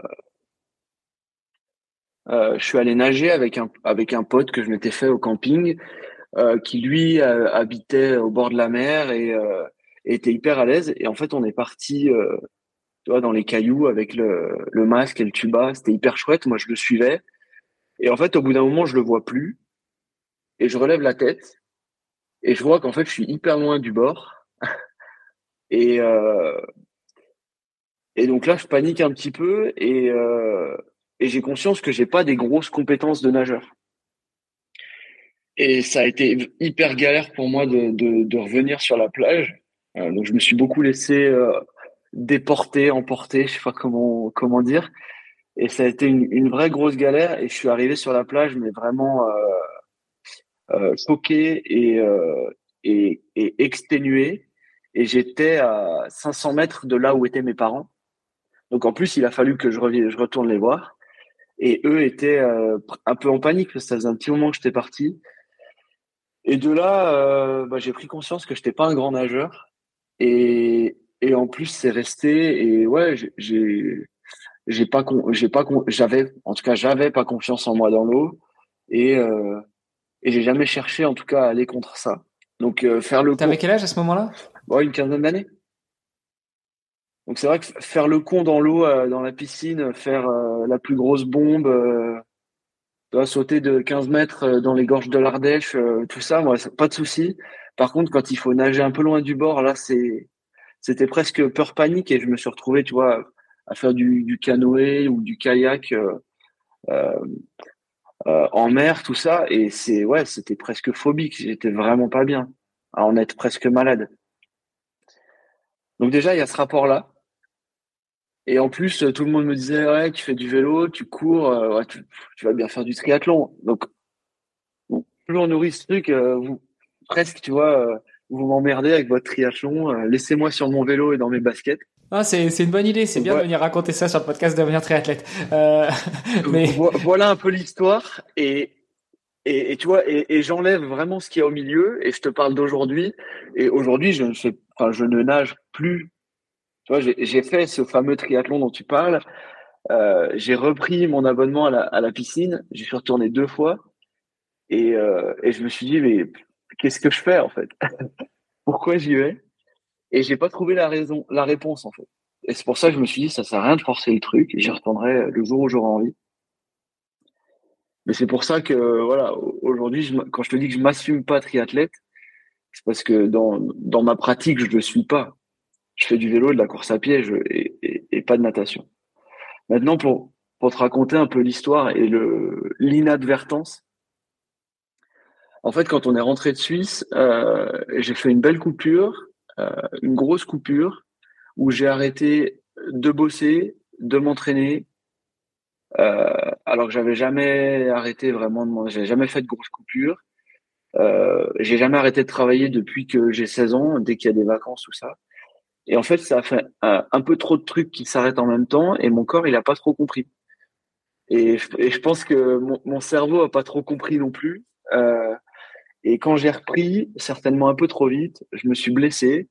euh, je suis allé nager avec un avec un pote que je m'étais fait au camping, euh, qui lui habitait au bord de la mer et, était hyper à l'aise. Et en fait, on est parti, tu vois, dans les cailloux avec le, le masque et le tuba. C'était hyper chouette. Moi, je le suivais. Et en fait, au bout d'un moment, je le vois plus. Et je relève la tête et je vois qu'en fait, je suis hyper loin du bord. [LAUGHS] et, euh, et donc là, je panique un petit peu et, euh, et j'ai conscience que j'ai pas des grosses compétences de nageur. Et ça a été hyper galère pour moi de, de, de revenir sur la plage. Euh, donc je me suis beaucoup laissé euh, déporter, emporter, je sais pas comment comment dire. Et ça a été une, une vraie grosse galère. Et je suis arrivé sur la plage, mais vraiment euh, choqué et, euh, et, et exténué. Et j'étais à 500 mètres de là où étaient mes parents. Donc en plus, il a fallu que je, revienne, je retourne les voir. Et eux étaient euh, un peu en panique parce que ça faisait un petit moment que j'étais parti. Et de là, euh, bah, j'ai pris conscience que j'étais pas un grand nageur. Et, et en plus, c'est resté. Et ouais, j'ai j'ai pas j'ai pas j'avais en tout cas j'avais pas confiance en moi dans l'eau et euh, et j'ai jamais cherché, en tout cas, à aller contre ça. Donc euh, faire le. T'avais quel âge à ce moment-là? Ouais, une quinzaine d'années. Donc c'est vrai que faire le con dans l'eau, euh, dans la piscine, faire euh, la plus grosse bombe, doit sauter de 15 mètres dans les gorges de l'Ardèche, tout ça, moi, pas de souci. Par contre, quand il faut nager un peu loin du bord, là, c'est, c'était presque peur panique et je me suis retrouvé, tu vois, à faire du, du canoë ou du kayak. Euh, euh, en mer, tout ça, et c'est ouais, c'était presque phobique. J'étais vraiment pas bien, à en être presque malade. Donc déjà, il y a ce rapport-là. Et en plus, tout le monde me disait ouais, tu fais du vélo, tu cours, euh, tu, vas bien faire du triathlon. Donc plus on nourrit ce truc, euh, vous presque, tu vois, vous m'emmerdez avec votre triathlon. Laissez-moi sur mon vélo et dans mes baskets. Ah, c'est, c'est une bonne idée, c'est bien de venir raconter ça sur le podcast Devenir triathlète. Euh, [LAUGHS] mais... Voilà un peu l'histoire et, et, et, tu vois, et, et, j'enlève vraiment ce qu'il y a au milieu et je te parle d'aujourd'hui. Et aujourd'hui, je ne fais, enfin, je ne nage plus Tu vois, j'ai fait ce fameux triathlon dont tu parles. Euh, j'ai repris mon abonnement à la, à la piscine. J'y suis retourné deux fois. Et, euh, et je me suis dit, mais qu'est-ce que je fais en fait? [LAUGHS] Pourquoi j'y vais? Et j'ai pas trouvé la raison, la réponse en fait. Et c'est pour ça que je me suis dit, ça sert à rien de forcer le truc. J'y retournerai le jour où j'aurai envie. Mais c'est pour ça que voilà, aujourd'hui, quand je te dis que je m'assume pas triathlète, c'est parce que dans, dans ma pratique, je le suis pas. Je fais du vélo, de la course à pied et, et, pas de natation. Maintenant, pour, pour te raconter un peu l'histoire et l'inadvertance, en fait, quand on est rentré de Suisse, euh, j'ai fait une belle coupure, une grosse coupure, où j'ai arrêté de bosser, de m'entraîner, euh, alors que j'avais jamais arrêté vraiment de j'ai jamais fait de grosses coupures. Euh, j'ai jamais arrêté de travailler depuis que j'ai 16 ans, dès qu'il y a des vacances, tout ça. Et en fait, ça a fait un, peu trop de trucs qui s'arrêtent en même temps et mon corps, il a pas trop compris. Et je, pense que mon, cerveau a pas trop compris non plus. Euh, et quand j'ai repris, certainement un peu trop vite, je me suis blessé.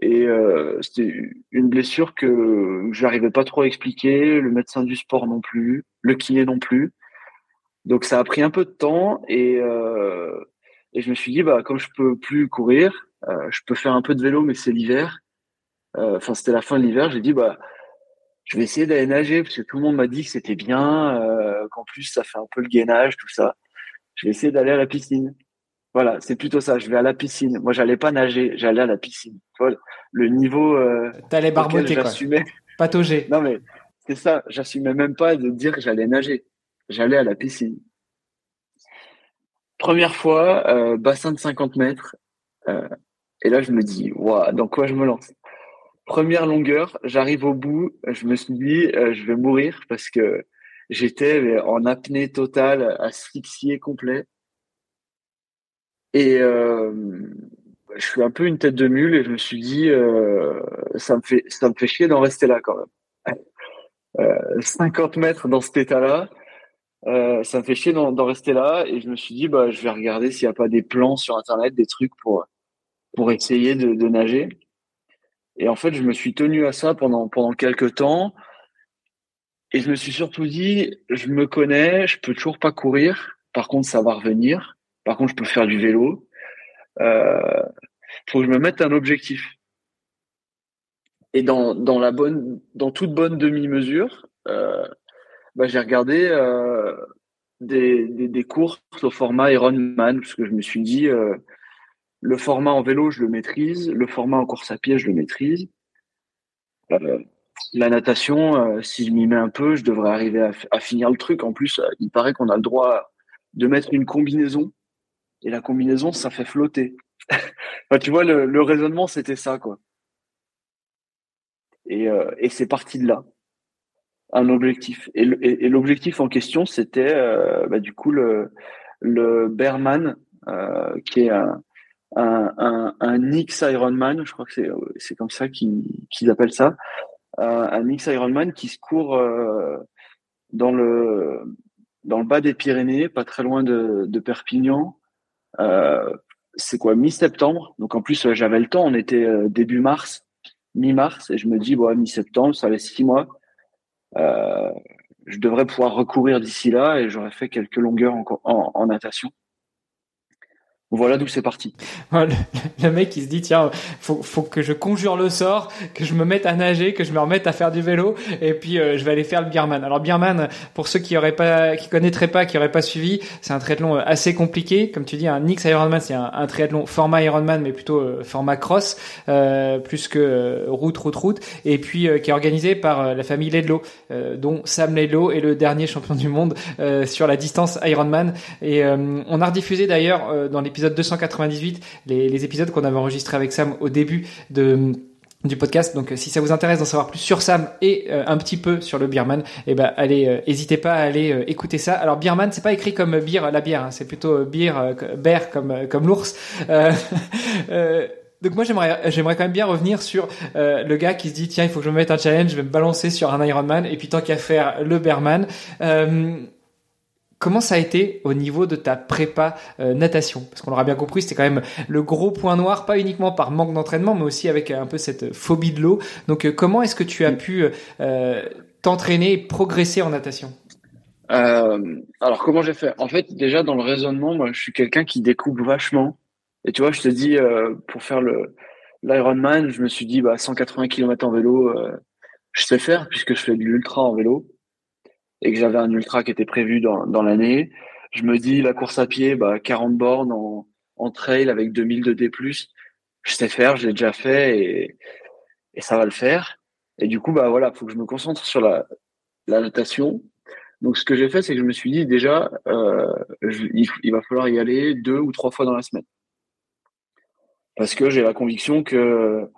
Et euh, c'était une blessure que je n'arrivais pas trop à expliquer, le médecin du sport non plus, le kiné non plus. Donc ça a pris un peu de temps et, euh, et je me suis dit, bah, comme je peux plus courir, euh, je peux faire un peu de vélo, mais c'est l'hiver. Euh, enfin, c'était la fin de l'hiver. J'ai dit, bah, je vais essayer d'aller nager parce que tout le monde m'a dit que c'était bien, euh, qu'en plus ça fait un peu le gainage, tout ça. Je vais essayer d'aller à la piscine. Voilà, c'est plutôt ça. Je vais à la piscine. Moi, j'allais pas nager, j'allais à la piscine. le niveau. Euh, T'allais barboter quoi. Patauger. Non mais c'est ça. J'assumais même pas de dire que j'allais nager. J'allais à la piscine. Première fois, euh, bassin de 50 mètres. Euh, et là, je me dis, waouh, dans quoi je me lance? Première longueur, j'arrive au bout. Je me suis dit, euh, je vais mourir parce que j'étais en apnée totale, asphyxié complet. Et euh, je suis un peu une tête de mule et je me suis dit, euh, ça me fait ça me fait chier d'en rester là quand même. [LAUGHS] Euh, 50 mètres dans cet état-là, euh, ça me fait chier d'en rester là et je me suis dit, bah, je vais regarder s'il n'y a pas des plans sur internet, des trucs pour pour essayer de, de nager. Et en fait, je me suis tenu à ça pendant pendant quelques temps. Et je me suis surtout dit, je me connais, je peux toujours pas courir. Par contre, ça va revenir. Par contre, je peux faire du vélo. Euh, faut que je me mette un objectif. Et dans, dans la bonne, dans toute bonne demi-mesure, euh, bah, j'ai regardé euh, des, des, courses au format Ironman parce que je me suis dit le format en vélo je le maîtrise, le format en course à pied je le maîtrise. La natation, si je m'y mets un peu, je devrais arriver à finir le truc. En plus, il paraît qu'on a le droit de mettre une combinaison et la combinaison, ça fait flotter. [LAUGHS] enfin, tu vois, le, raisonnement, c'était ça, quoi. Et, euh, et c'est parti de là, un objectif. Et, l'objectif en question, c'était euh, bah, du coup le, le Berman, euh, qui est un, un, un, un X Ironman, je crois que c'est comme ça qu'ils appellent ça, un X Ironman qui se court dans le dans le bas des Pyrénées, pas très loin de, de Perpignan, euh, c'est quoi mi-septembre? Donc en plus j'avais le temps, on était euh, début mars, mi-mars, et je me dis bon mi-septembre, ça laisse six mois. Euh, je devrais pouvoir recourir d'ici là et j'aurais fait quelques longueurs en natation. Voilà d'où c'est parti. [LAUGHS] Le, mec il se dit tiens faut faut que je conjure le sort, que je me mette à nager, que je me remette à faire du vélo et puis euh, je vais aller faire le Bierman. Alors Bierman pour ceux qui auraient pas qui connaîtraient pas, qui auraient pas suivi, c'est un triathlon euh, assez compliqué comme tu dis un X Ironman, c'est un, un, triathlon format Ironman mais plutôt euh, format cross plus que route route route et puis qui est organisé par la famille Ledlow dont Sam Ledlow est le dernier [LAUGHS] champion du monde sur la distance Ironman et on a rediffusé d'ailleurs dans l'épisode épisode 298, les, les épisodes qu'on avait enregistrés avec Sam au début du podcast. Donc, si ça vous intéresse d'en savoir plus sur Sam et euh, un petit peu sur le Beerman, eh ben, allez, euh, n'hésitez pas à aller euh, écouter ça. Alors, Beerman, c'est pas écrit comme bière, la bière, hein, c'est plutôt bière, bear comme comme l'ours. [LAUGHS] donc moi j'aimerais j'aimerais quand même bien revenir sur le gars qui se dit tiens il faut que je me mette un challenge je vais me balancer sur un Ironman et puis tant qu'à faire le Bearman Comment ça a été au niveau de ta prépa euh, natation? Parce qu'on l'aura bien compris, c'était quand même le gros point noir, pas uniquement par manque d'entraînement, mais aussi avec un peu cette phobie de l'eau. Donc euh, comment est-ce que tu as pu euh, t'entraîner et progresser en natation? Alors comment j'ai fait? En fait, déjà dans le raisonnement, moi je suis quelqu'un qui découpe vachement. Et tu vois, je te dis, pour faire le l'Ironman, je me suis dit, bah 180 km en vélo, je sais faire puisque je fais de l'ultra en vélo et que j'avais un ultra qui était prévu dans, dans l'année. Je me dis la course à pied, bah 40 bornes en, en trail avec 2000 de D+, je sais faire, je l'ai déjà fait et, et ça va le faire. Et du coup, bah voilà, faut que je me concentre sur la, la natation. Donc ce que j'ai fait, c'est que je me suis dit déjà, euh, il, il, va falloir y aller deux ou trois fois dans la semaine. Parce que j'ai la conviction que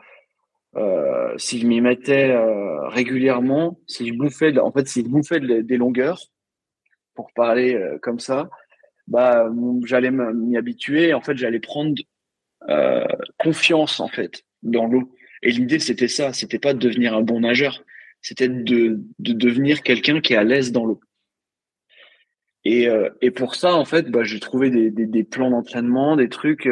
euh, si je m'y mettais euh, régulièrement, si je bouffais, en fait, si je bouffais des longueurs, pour parler euh, comme ça, bah, j'allais m'y habituer. En fait, j'allais prendre confiance en fait dans l'eau. Et l'idée, c'était ça. C'était pas de devenir un bon nageur. C'était de, de devenir quelqu'un qui est à l'aise dans l'eau. Et, et pour ça, en fait, bah, j'ai trouvé des, des, des plans d'entraînement, des trucs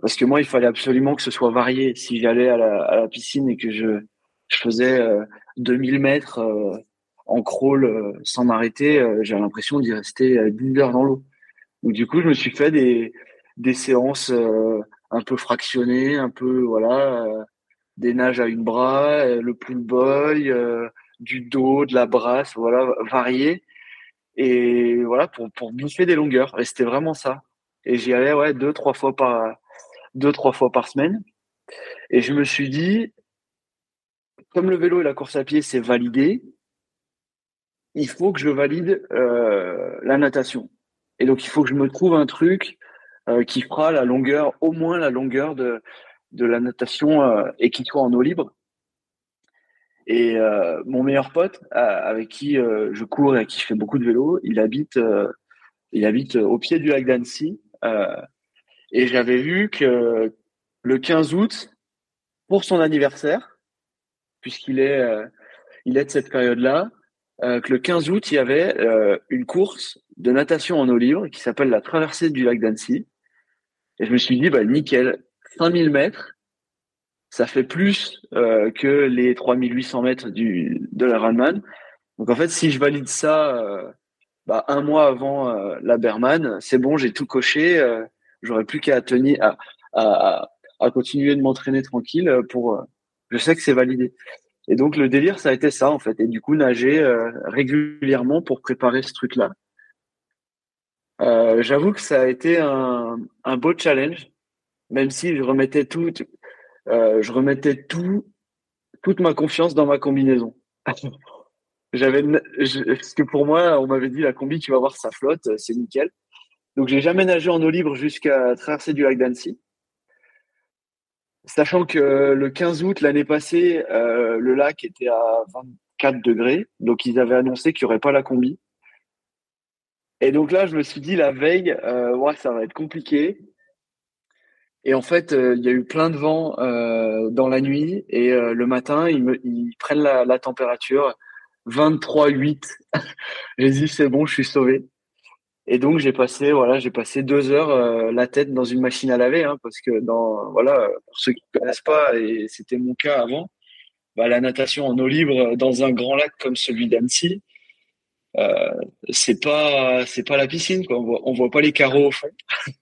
parce que moi, il fallait absolument que ce soit varié. Si j'allais à la, à la piscine et que je, je faisais euh, 2000 mètres euh, en crawl euh, sans m'arrêter, euh, j'avais l'impression d'y rester 10 heures dans l'eau. Donc du coup, je me suis fait des, des séances un peu fractionnées, un peu voilà, des nages à une bras, le pull boy, du dos, de la brasse, voilà, varié. Et voilà, pour, pour bouffer des longueurs. Et c'était vraiment ça. Et j'y allais ouais deux, trois fois par deux, trois fois par semaine. Et je me suis dit, comme le vélo et la course à pied, c'est validé, il faut que je valide euh, la natation. Et donc, il faut que je me trouve un truc euh, qui fera la longueur, au moins la longueur de, de la natation euh, et qui soit en eau libre. Et euh, mon meilleur pote, euh, avec qui euh, je cours et avec qui je fais beaucoup de vélo, il habite, il habite au pied du lac d'Annecy. Et j'avais vu que le 15 août, pour son anniversaire, puisqu'il est, euh, il est de cette période-là, euh, que le 15 août, il y avait euh, une course de natation en eau libre qui s'appelle la traversée du lac d'Annecy. Et je me suis dit, bah, nickel, 5000 mètres, ça fait plus que les 3800 mètres du, de la Runman. Donc en fait, si je valide ça bah, un mois avant la Berman, c'est bon, j'ai tout coché J'aurais plus qu'à tenir, à, continuer de m'entraîner tranquille pour. Je sais que c'est validé. Et donc le délire, ça a été ça en fait. Et du coup, nager euh, régulièrement pour préparer ce truc-là. Euh, J'avoue que ça a été un, beau challenge, même si je remettais tout, euh, je remettais tout, toute ma confiance dans ma combinaison. [LAUGHS] J'avais, parce que pour moi, on m'avait dit la combi, tu vas voir, ça flotte, c'est nickel. Donc, j'ai jamais nagé en eau libre jusqu'à traverser du lac d'Annecy. Sachant que le 15 août l'année passée, euh, le lac était à 24 degrés. Donc, ils avaient annoncé qu'il n'y aurait pas la combi. Et donc là, je me suis dit la veille, euh, ouais, ça va être compliqué. Et en fait, euh, il y a eu plein de vent dans la nuit. Et le matin, ils prennent la, la température 23,8. [LAUGHS] j'ai dit, c'est bon, je suis sauvé. Et donc j'ai passé voilà j'ai passé deux heures euh, la tête dans une machine à laver hein, parce que dans voilà pour ceux qui connaissent pas et c'était mon cas avant bah, la natation en eau libre dans un grand lac comme celui d'Annecy euh, c'est pas c'est pas la piscine quoi. On voit on voit pas les carreaux au fond. [LAUGHS]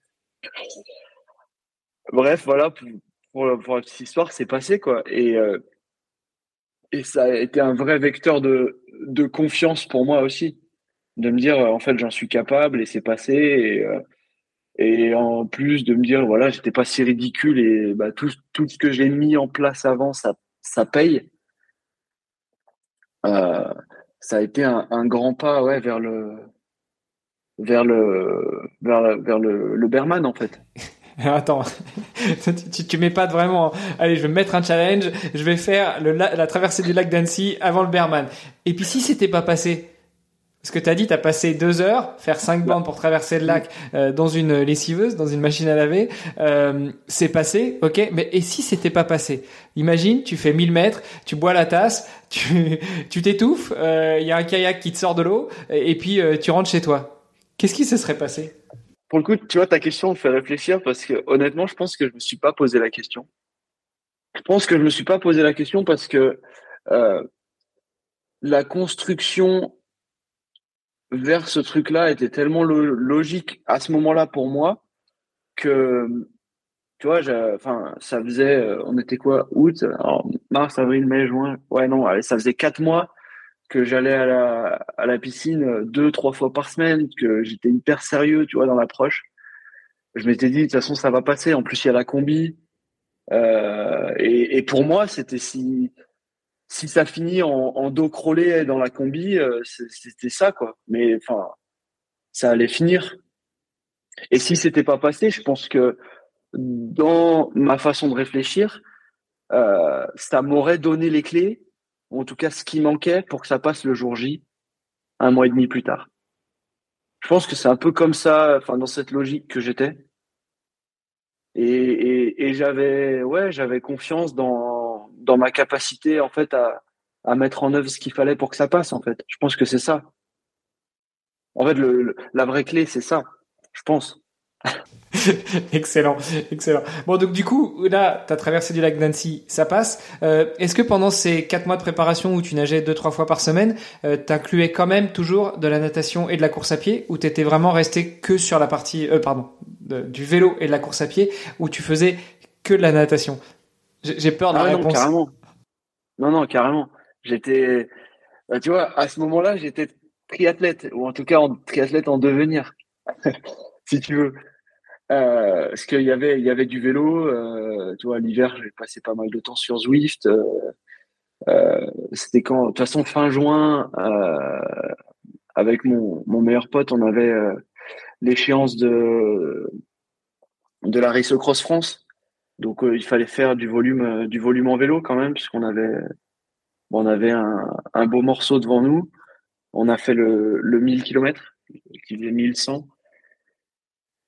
Bref voilà pour, pour, pour, la petite histoire c'est passé quoi. Et euh, et ça a été un vrai vecteur de de confiance pour moi aussi de me dire en fait j'en suis capable et c'est passé et, euh, et en plus de me dire voilà j'étais pas si ridicule et bah, tout, tout ce que j'ai mis en place avant ça ça paye euh, ça a été un, grand pas ouais vers le vers le vers, vers le, le Berman en fait [LAUGHS] Attends, [LAUGHS] tu, tu mets pas vraiment. Allez, je vais mettre un challenge. Je vais faire le, la traversée du lac d'Annecy avant le Berman. Et puis si c'était pas passé, Ce que tu as dit, tu as passé deux heures, faire cinq bandes pour traverser le lac euh, dans une lessiveuse, dans une machine à laver. Euh, c'est passé, ok. Mais et si c'était pas passé? Imagine, tu fais 1000 mètres, tu bois la tasse, [LAUGHS] tu tu t'étouffes, il euh, y a un kayak qui te sort de l'eau, et, puis tu rentres chez toi. Qu'est-ce qui se serait passé? Pour le coup, tu vois, ta question me fait réfléchir parce que honnêtement, je pense que je me suis pas posé la question. Je pense que je me suis pas posé la question parce que la construction vers ce truc-là était tellement logique à ce moment-là pour moi que tu vois, enfin, ça faisait, euh, on était quoi, août, mars, avril, mai, juin, ouais non, ça faisait quatre mois que j'allais à la, à la piscine deux, trois fois par semaine, que j'étais hyper sérieux, tu vois, dans l'approche. Je m'étais dit, de toute façon, ça va passer. En plus, il y a la combi. Euh, et, pour moi, c'était si si ça finit en, dos crawlé dans la combi, euh, c'était ça quoi. Mais enfin, ça allait finir. Et si c'était pas passé, je pense que dans ma façon de réfléchir, euh, ça m'aurait donné les clés, ou en tout cas ce qui manquait pour que ça passe le jour J, un mois et demi plus tard. Je pense que c'est un peu comme ça, enfin dans cette logique que j'étais. Et, et j'avais, ouais, j'avais confiance dans dans ma capacité en fait à, à mettre en œuvre ce qu'il fallait pour que ça passe en fait. Je pense que c'est ça. En fait, la vraie clé, c'est ça, je pense. [LAUGHS] excellent, excellent. Bon, donc du coup, là, tu as traversé du lac Nancy, ça passe. Euh, Est-ce que pendant ces quatre mois de préparation où tu nageais deux, trois fois par semaine, euh, incluais quand même toujours de la natation et de la course à pied, ou t'étais vraiment resté que sur la partie, euh, pardon, du vélo et de la course à pied, où tu faisais que de la natation? J'ai peur de la ah réponse. Non, carrément. Non, non, carrément. J'étais, bah, tu vois, à ce moment-là, j'étais triathlète, ou en tout cas en triathlète en devenir, [LAUGHS] si tu veux. Euh, parce qu'il y avait, il y avait du vélo. Euh, tu vois, l'hiver, j'ai passé pas mal de temps sur Zwift. Euh, euh C'était quand, de toute façon, fin juin, euh, avec mon, mon meilleur pote, on avait euh, l'échéance de de la Race Cross France donc euh, il fallait faire du volume, euh, du volume en vélo quand même, puisqu'on avait, on avait un, beau morceau devant nous. On a fait le, le 1000 km, qui faisait 1100.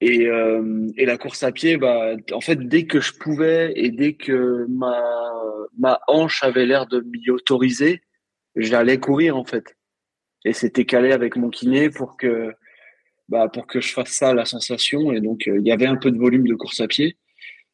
Et, euh, la course à pied, bah, en fait, dès que je pouvais et dès que ma, ma hanche avait l'air de m'y autoriser, j'allais courir en fait. Et c'était calé avec mon kiné pour que, bah, pour que je fasse ça la sensation. Et donc, il y avait un peu de volume de course à pied.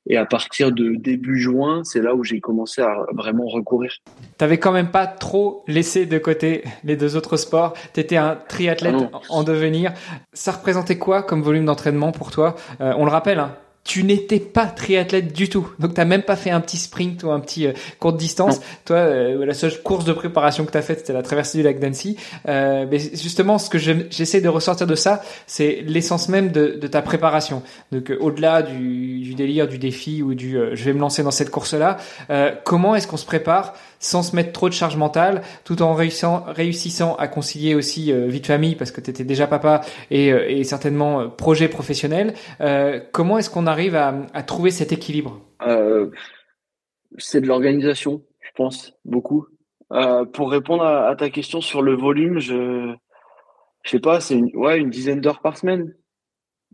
Et à partir de début juin, c'est là où j'ai commencé à vraiment recourir. T'avais quand même pas trop laissé de côté les deux autres sports. T'étais un triathlète ah en devenir. Ça représentait quoi comme volume d'entraînement pour toi? Euh, On le rappelle, hein, tu n'étais pas triathlète du tout. Donc t'as même pas fait un petit sprint ou un petit euh, courte distance. Toi, euh, la seule course de préparation que t'as faite, c'était la traversée du lac d'Annecy. Euh, mais justement, ce que j'essaie de ressortir de ça, c'est l'essence même de, de, ta préparation. Donc euh, au-delà du, du, délire, du défi ou du je vais me lancer dans cette course-là, comment est-ce qu'on se prépare sans se mettre trop de charge mentale, tout en réussissant, réussissant à concilier aussi vie de famille parce que tu étais déjà papa et, et certainement projet professionnel. comment est-ce qu'on arrive à, trouver cet équilibre? Euh, C'est de l'organisation, je pense, beaucoup. Euh, pour répondre à, ta question sur le volume, je je sais pas, c'est une, ouais, une dizaine d'heures par semaine.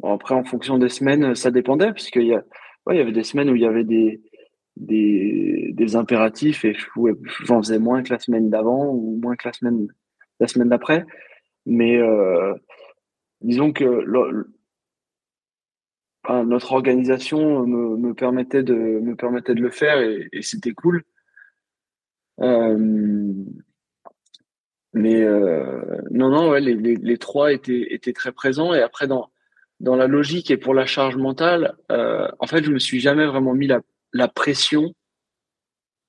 après, en fonction des semaines, ça dépendait, puisqu'il y, a, il y avait des semaines où il y avait des, des, impératifs et j'en faisais moins que la semaine d'avant ou moins que la semaine, la semaine d'après. Mais euh, disons que notre organisation me, me, permettait de me permettait de le faire et, c'était cool. Euh, mais euh, non, non, ouais, les, les, trois étaient, étaient très présents. Et après, dans, dans la logique et pour la charge mentale, en fait, je me suis jamais vraiment mis la, la pression.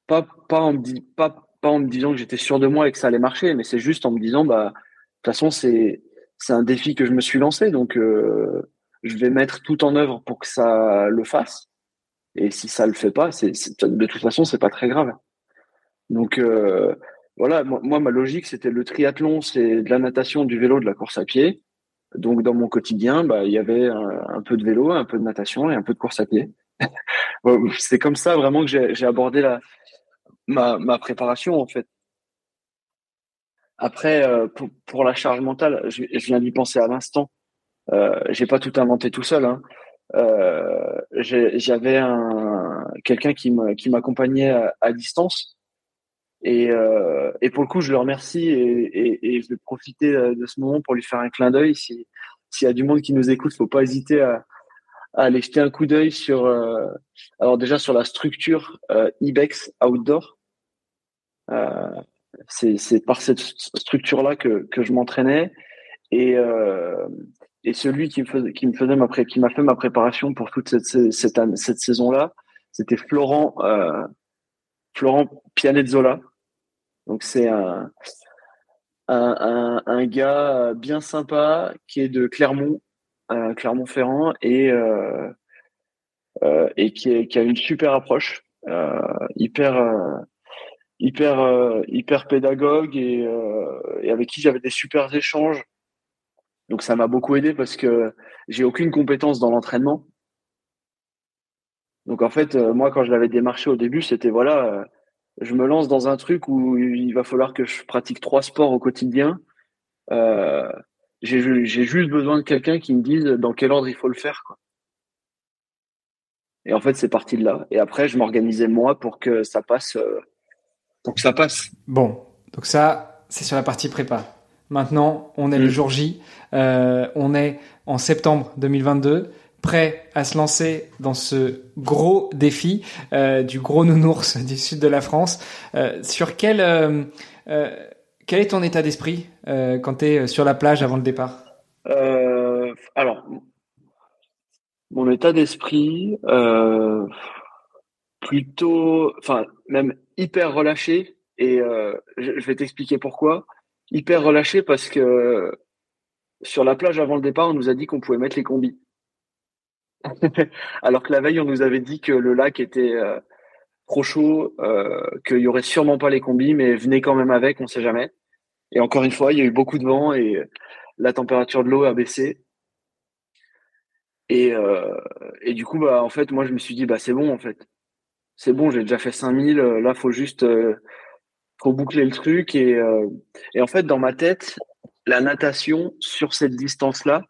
Pas, pas, en me, disant que j'étais sûr de moi et que ça allait marcher, mais c'est juste en me disant, bah, de toute façon, c'est, un défi que je me suis lancé. Donc, euh, je vais mettre tout en œuvre pour que ça le fasse. Et si ça le fait pas, c'est, de toute façon, c'est pas très grave. Donc euh, voilà, moi, ma logique c'était le triathlon, c'est de la natation, du vélo, de la course à pied. Donc dans mon quotidien, bah il y avait un, peu de vélo, un peu de natation et un peu de course à pied. [LAUGHS] c'est comme ça vraiment que j'ai, abordé la ma, préparation en fait. après, pour, la charge mentale, je, viens d'y penser à l'instant. Euh, j'ai pas tout inventé tout seul. Hein. J'avais un quelqu'un qui m'accompagnait à, distance et, euh, et pour le coup, je le remercie et, je vais profiter euh, de ce moment pour lui faire un clin d'œil. Si s'il y a du monde qui nous écoute, faut pas hésiter à, à aller jeter un coup d'œil sur euh, alors déjà sur la structure euh, Ibex Outdoor. Euh, c'est par cette structure là que, que je m'entraînais et euh, et celui qui me faisait qui me faisait ma qui m'a fait ma préparation pour toute cette cette, cette saison là, c'était Florent euh, Florent Pianezzola. Donc c'est un, un, un, gars bien sympa qui est de Clermont, euh, Clermont-Ferrand et euh, euh, qui, a une super approche, hyper hyper pédagogue et, avec qui j'avais des super échanges. Donc ça m'a beaucoup aidé parce que j'ai aucune compétence dans l'entraînement. Donc en fait, euh, moi quand je l'avais démarché au début, c'était voilà, euh, je me lance dans un truc où il va falloir que je pratique trois sports au quotidien. Euh, j'ai juste besoin de quelqu'un qui me dise dans quel ordre il faut le faire. Quoi. Et en fait, c'est parti de là. Et après, je m'organisais moi pour que ça passe. pour que ça passe. Bon, donc ça, c'est sur la partie prépa. Maintenant, on est le mm. jour J. on est en septembre 2022 prêt à se lancer dans ce gros défi euh, du gros nounours [LAUGHS] du sud de la France. Euh, sur quel euh, quel est ton état d'esprit quand tu es sur la plage avant le départ? Alors, mon état d'esprit plutôt, enfin même hyper relâché et je vais t'expliquer pourquoi. Hyper relâché parce que sur la plage avant le départ, on nous a dit qu'on pouvait mettre les combis. [LAUGHS] Alors que la veille, on nous avait dit que le lac était euh, trop chaud, euh, qu'il y aurait sûrement pas les combis, mais venez quand même avec, on sait jamais. Et encore une fois, il y a eu beaucoup de vent et la température de l'eau a baissé. Et, euh, et du coup, bah, en fait, moi, je me suis dit, bah, c'est bon, en fait. C'est bon, j'ai déjà fait 5000, là, faut juste, faut boucler le truc. Et, et en fait, dans ma tête, la natation sur cette distance-là,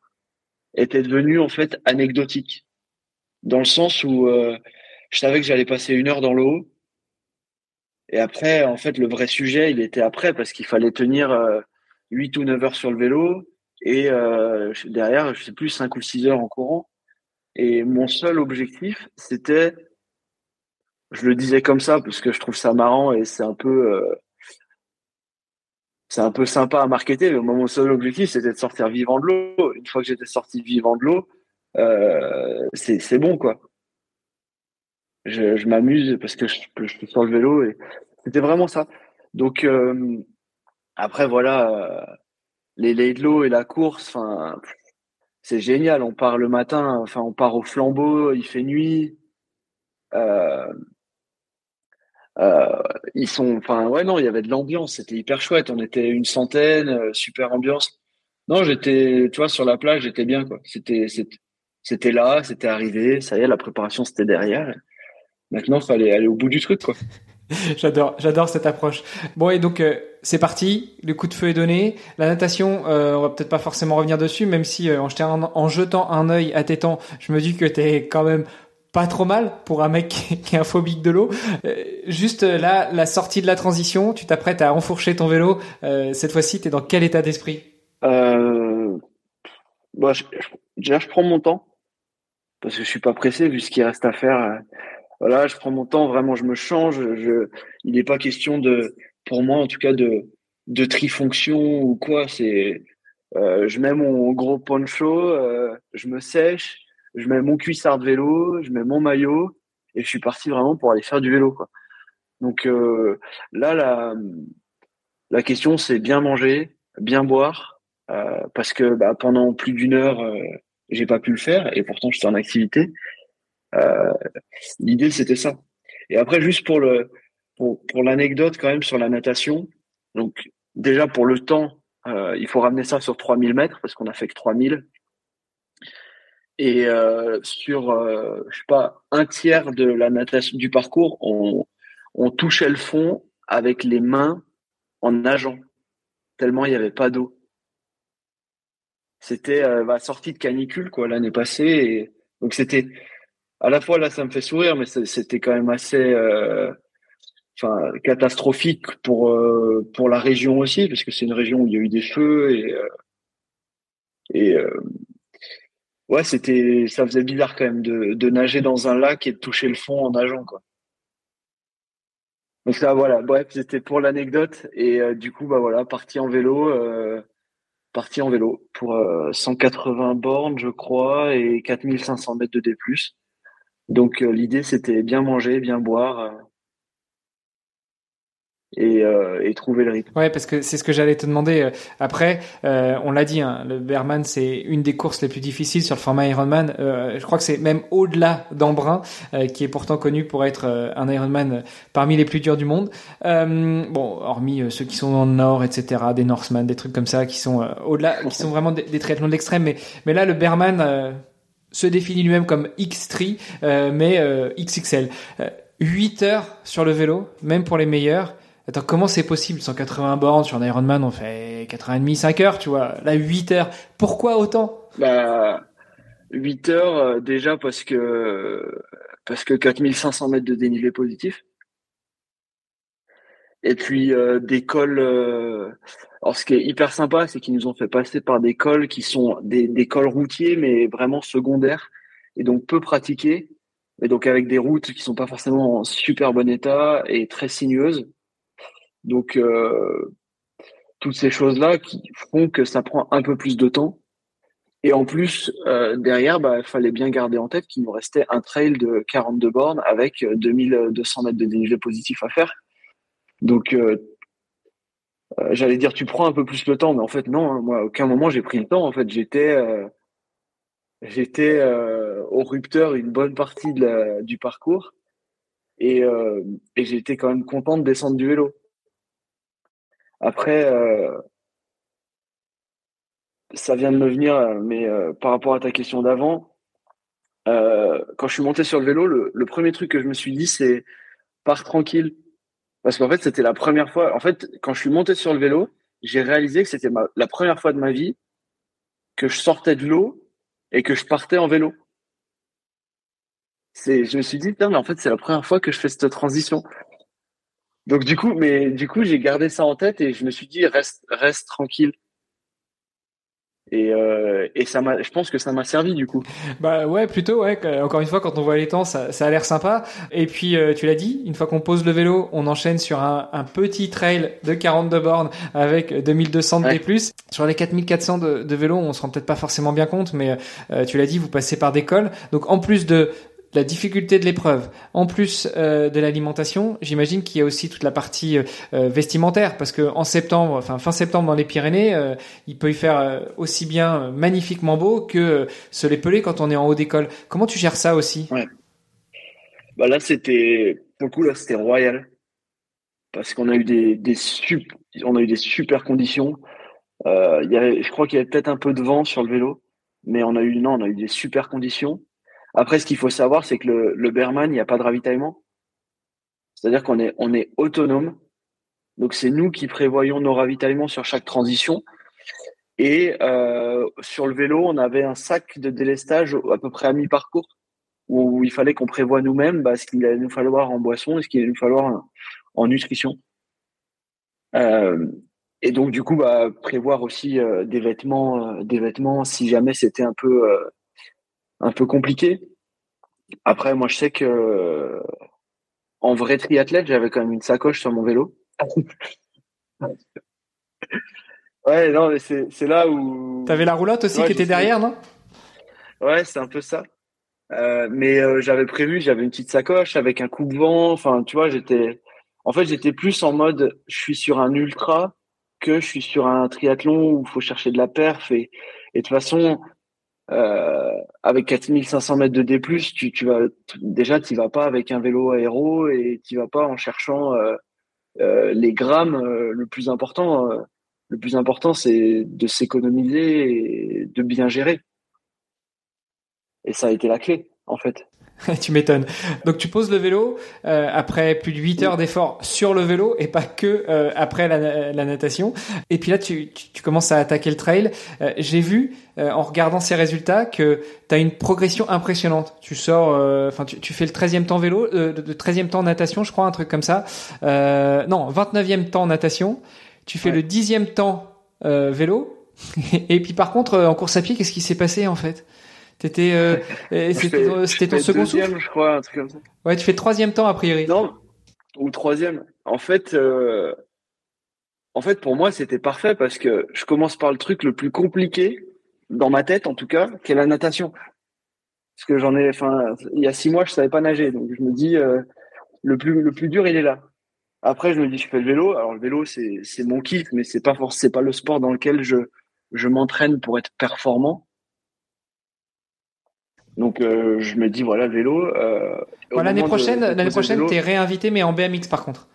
était devenu en fait anecdotique, dans le sens où euh, je savais que j'allais passer une heure dans l'eau, et après, en fait, le vrai sujet, il était après, parce qu'il fallait tenir euh, 8 ou 9 heures sur le vélo, et euh, derrière, je sais plus, 5 ou 6 heures en courant. Et mon seul objectif, c'était, je le disais comme ça, parce que je trouve ça marrant, et c'est un peu... Euh, c'est un peu sympa à marketer, mais mon seul objectif, c'était de sortir vivant de l'eau. Une fois que j'étais sorti vivant de l'eau, euh, c'est bon, quoi. Je, m'amuse parce que je, je suis sur le vélo et c'était vraiment ça. Donc, euh, après, voilà, euh, les l'eau et la course, enfin, c'est génial. On part le matin, enfin, on part au flambeau, il fait nuit. Euh, euh, ils sont, enfin ouais non, il y avait de l'ambiance, c'était hyper chouette. On était une centaine, super ambiance. Non, j'étais, tu vois, sur la plage, j'étais bien quoi. C'était, c'était là, c'était arrivé, ça y est, la préparation c'était derrière. Maintenant, fallait aller au bout du truc quoi. [LAUGHS] j'adore, j'adore cette approche. Bon et donc euh, c'est parti, le coup de feu est donné. La natation, euh, on va peut-être pas forcément revenir dessus, même si en, en, jetant un œil à tes temps, je me dis que t'es quand même pas trop mal pour un mec [LAUGHS] qui est un phobique de l'eau. Euh, juste euh, là, la sortie de la transition, tu t'apprêtes à enfourcher ton vélo. Euh, cette fois-ci, tu es dans quel état d'esprit? Euh, bah, je, Déjà, je prends mon temps parce que je suis pas pressé vu ce qu'il reste à faire. Voilà, je prends mon temps. Vraiment, je me change. Je, il n'est pas question de, pour moi en tout cas, de de trifonction ou quoi. C'est, je mets mon gros poncho, je me sèche je mets mon cuissard de vélo, je mets mon maillot et je suis parti vraiment pour aller faire du vélo. Quoi. Donc euh, là, la, la question, c'est bien manger, bien boire, euh, parce que bah, pendant plus d'une heure, euh, j'ai pas pu le faire et pourtant j'étais en activité. Euh, l'idée, c'était ça. Et après, juste pour le pour, pour l'anecdote quand même sur la natation. Donc déjà pour le temps, il faut ramener ça sur 3000 mètres parce qu'on a fait que 3000. Et euh, sur, euh, je sais pas, un tiers de la natation du parcours, on, on touchait le fond avec les mains en nageant. tellement il n'y avait pas d'eau. C'était euh, bah, sortie de canicule quoi l'année passée et donc c'était à la fois là ça me fait sourire mais c'était quand même assez euh, enfin catastrophique pour euh, pour la région aussi parce que c'est une région où il y a eu des feux et euh, ouais c'était ça faisait bizarre quand même de, nager dans un lac et de toucher le fond en nageant quoi. Donc ça voilà bref c'était pour l'anecdote et du coup bah voilà parti en vélo parti en vélo pour 180 euh, bornes, je crois, et 4500 mètres de D+. Donc euh, l'idée, c'était bien manger, bien boire, euh, et, euh, et, trouver le rythme. Ouais, parce que c'est ce que j'allais te demander. Euh, après, euh, on l'a dit, hein, le Berman, c'est une des courses les plus difficiles sur le format Ironman. Euh, je crois que c'est même au-delà d'Embrun, qui est pourtant connu pour être un Ironman parmi les plus durs du monde. bon, hormis ceux qui sont dans le Nord, etc., des Norseman, des trucs comme ça, qui sont au-delà, qui sont vraiment des, des de l'extrême. Mais, mais là, le Berman se définit lui-même comme X3, mais XXL. 8 heures sur le vélo, même pour les meilleurs. Attends, comment c'est possible? 180 bornes sur un Ironman, on fait 4h30, 5 heures, tu vois. Là, 8 heures. Pourquoi autant? Bah, 8 heures, euh, déjà parce que, parce que 4500 mètres de dénivelé positif. Et puis, euh, des cols, euh, alors ce qui est hyper sympa, c'est qu'ils nous ont fait passer par des cols qui sont des, cols routiers, mais vraiment secondaires, et donc peu pratiqués, et donc avec des routes qui sont pas forcément en super bon état et très sinueuses. Donc, euh, toutes ces choses-là qui font que ça prend un peu plus de temps. Et en plus, euh, derrière, bah, il fallait bien garder en tête qu'il nous restait un trail de 42 bornes avec 2200 mètres de dénivelé positif à faire. Donc, euh, j'allais dire, tu prends un peu plus le temps, mais en fait, non. Hein. moi, à aucun moment, j'ai pris le temps. En fait, j'étais j'étais au rupteur une bonne partie du parcours. Et, j'étais quand même content de descendre du vélo. Après, euh, ça vient de me venir, mais euh, par rapport à ta question d'avant, euh, quand je suis monté sur le vélo, le, premier truc que je me suis dit, c'est pars tranquille. Parce qu'en fait, c'était la première fois. En fait, quand je suis monté sur le vélo, j'ai réalisé que c'était la première fois de ma vie que je sortais de l'eau et que je partais en vélo. Je me suis dit, mais en fait, c'est la première fois que je fais cette transition. Donc du coup, mais du coup, j'ai gardé ça en tête et je me suis dit reste reste tranquille. Et, euh, et ça m'a, je pense que ça m'a servi du coup. Bah ouais, plutôt ouais. Encore une fois, quand on voit les temps, ça, ça a l'air sympa. Et puis euh, tu l'as dit, une fois qu'on pose le vélo, on enchaîne sur un, un petit trail de 42 bornes avec 2200 de D+. Sur les 4400 de, de vélo, on se rend peut-être pas forcément bien compte, mais euh, tu l'as dit, vous passez par des cols. Donc en plus de la difficulté de l'épreuve, en plus euh, de l'alimentation, j'imagine qu'il y a aussi toute la partie euh, euh, vestimentaire, parce que en septembre, enfin fin septembre dans les Pyrénées, il peut y faire aussi bien magnifiquement beau que se les peler quand on est en haut d'école. Comment tu gères ça aussi? Ouais. Bah là c'était, beaucoup là c'était royal, parce qu'on a eu des, des on a eu des super conditions. il y avait, je crois qu'il y avait peut-être un peu de vent sur le vélo, mais on a eu non, on a eu des super conditions. Après, ce qu'il faut savoir, c'est que le, Berman, il n'y a pas de ravitaillement. C'est-à-dire qu'on est, on est autonome. Donc, c'est nous qui prévoyons nos ravitaillements sur chaque transition. Et euh, sur le vélo, on avait un sac de délestage à peu près à mi-parcours où il fallait qu'on prévoie nous-mêmes bah, ce qu'il allait nous falloir en boisson et ce qu'il allait nous falloir en, nutrition. Euh, et donc du coup, bah, prévoir aussi euh, des vêtements, des vêtements si jamais c'était un peu un peu compliqué. Après, moi, je sais que en vrai triathlète, j'avais quand même une sacoche sur mon vélo. [LAUGHS] ouais, non, mais c'est là où. T'avais la roulotte aussi qui était derrière, non? Ouais, c'est un peu ça. Euh, mais euh, j'avais prévu, j'avais une petite sacoche avec un coupe-vent. Enfin, tu vois, j'étais. En fait, j'étais plus en mode, je suis sur un ultra que je suis sur un triathlon où il faut chercher de la perf. Et, et de toute façon, euh, avec 4500 mètres de D+, tu, tu vas déjà tu vas pas avec un vélo aéro et tu vas pas en cherchant euh, euh, les grammes. Euh, le plus important, euh, le plus important, c'est de s'économiser et de bien gérer. Et ça a été la clé, en fait. [LAUGHS] tu m'étonnes. Donc tu poses le vélo euh, après plus de 8 heures d'effort sur le vélo et pas que euh, après la, la, natation. Et puis là, tu, tu, commences à attaquer le trail. Euh, j'ai vu en regardant ces résultats que tu as une progression impressionnante. Tu sors, enfin tu, tu, fais le 13e temps vélo, le 13e temps natation, je crois, un truc comme ça. non, 29e temps natation. Tu fais le 10e temps vélo. [LAUGHS] et puis par contre, en course à pied, qu'est-ce qui s'est passé en fait? T'étais, euh, [LAUGHS] c'était ton second souffle je crois, un truc comme ça. Ouais, tu fais troisième temps a priori. Non, ou troisième. En fait, euh, en fait, pour moi, c'était parfait parce que je commence par le truc le plus compliqué dans ma tête, en tout cas, qui est la natation. Parce que j'en ai, enfin, il y a six mois, je savais pas nager, donc je me dis, euh, le plus, le plus dur, il est là. Après, je me dis, je fais le vélo. Alors le vélo, c'est, c'est mon kiff, mais c'est pas forcément, c'est pas le sport dans lequel je, je m'entraîne pour être performant. Donc euh, je me dis voilà le vélo. Euh, l'année prochaine, l'année prochaine, t'es réinvité mais en BMX par contre.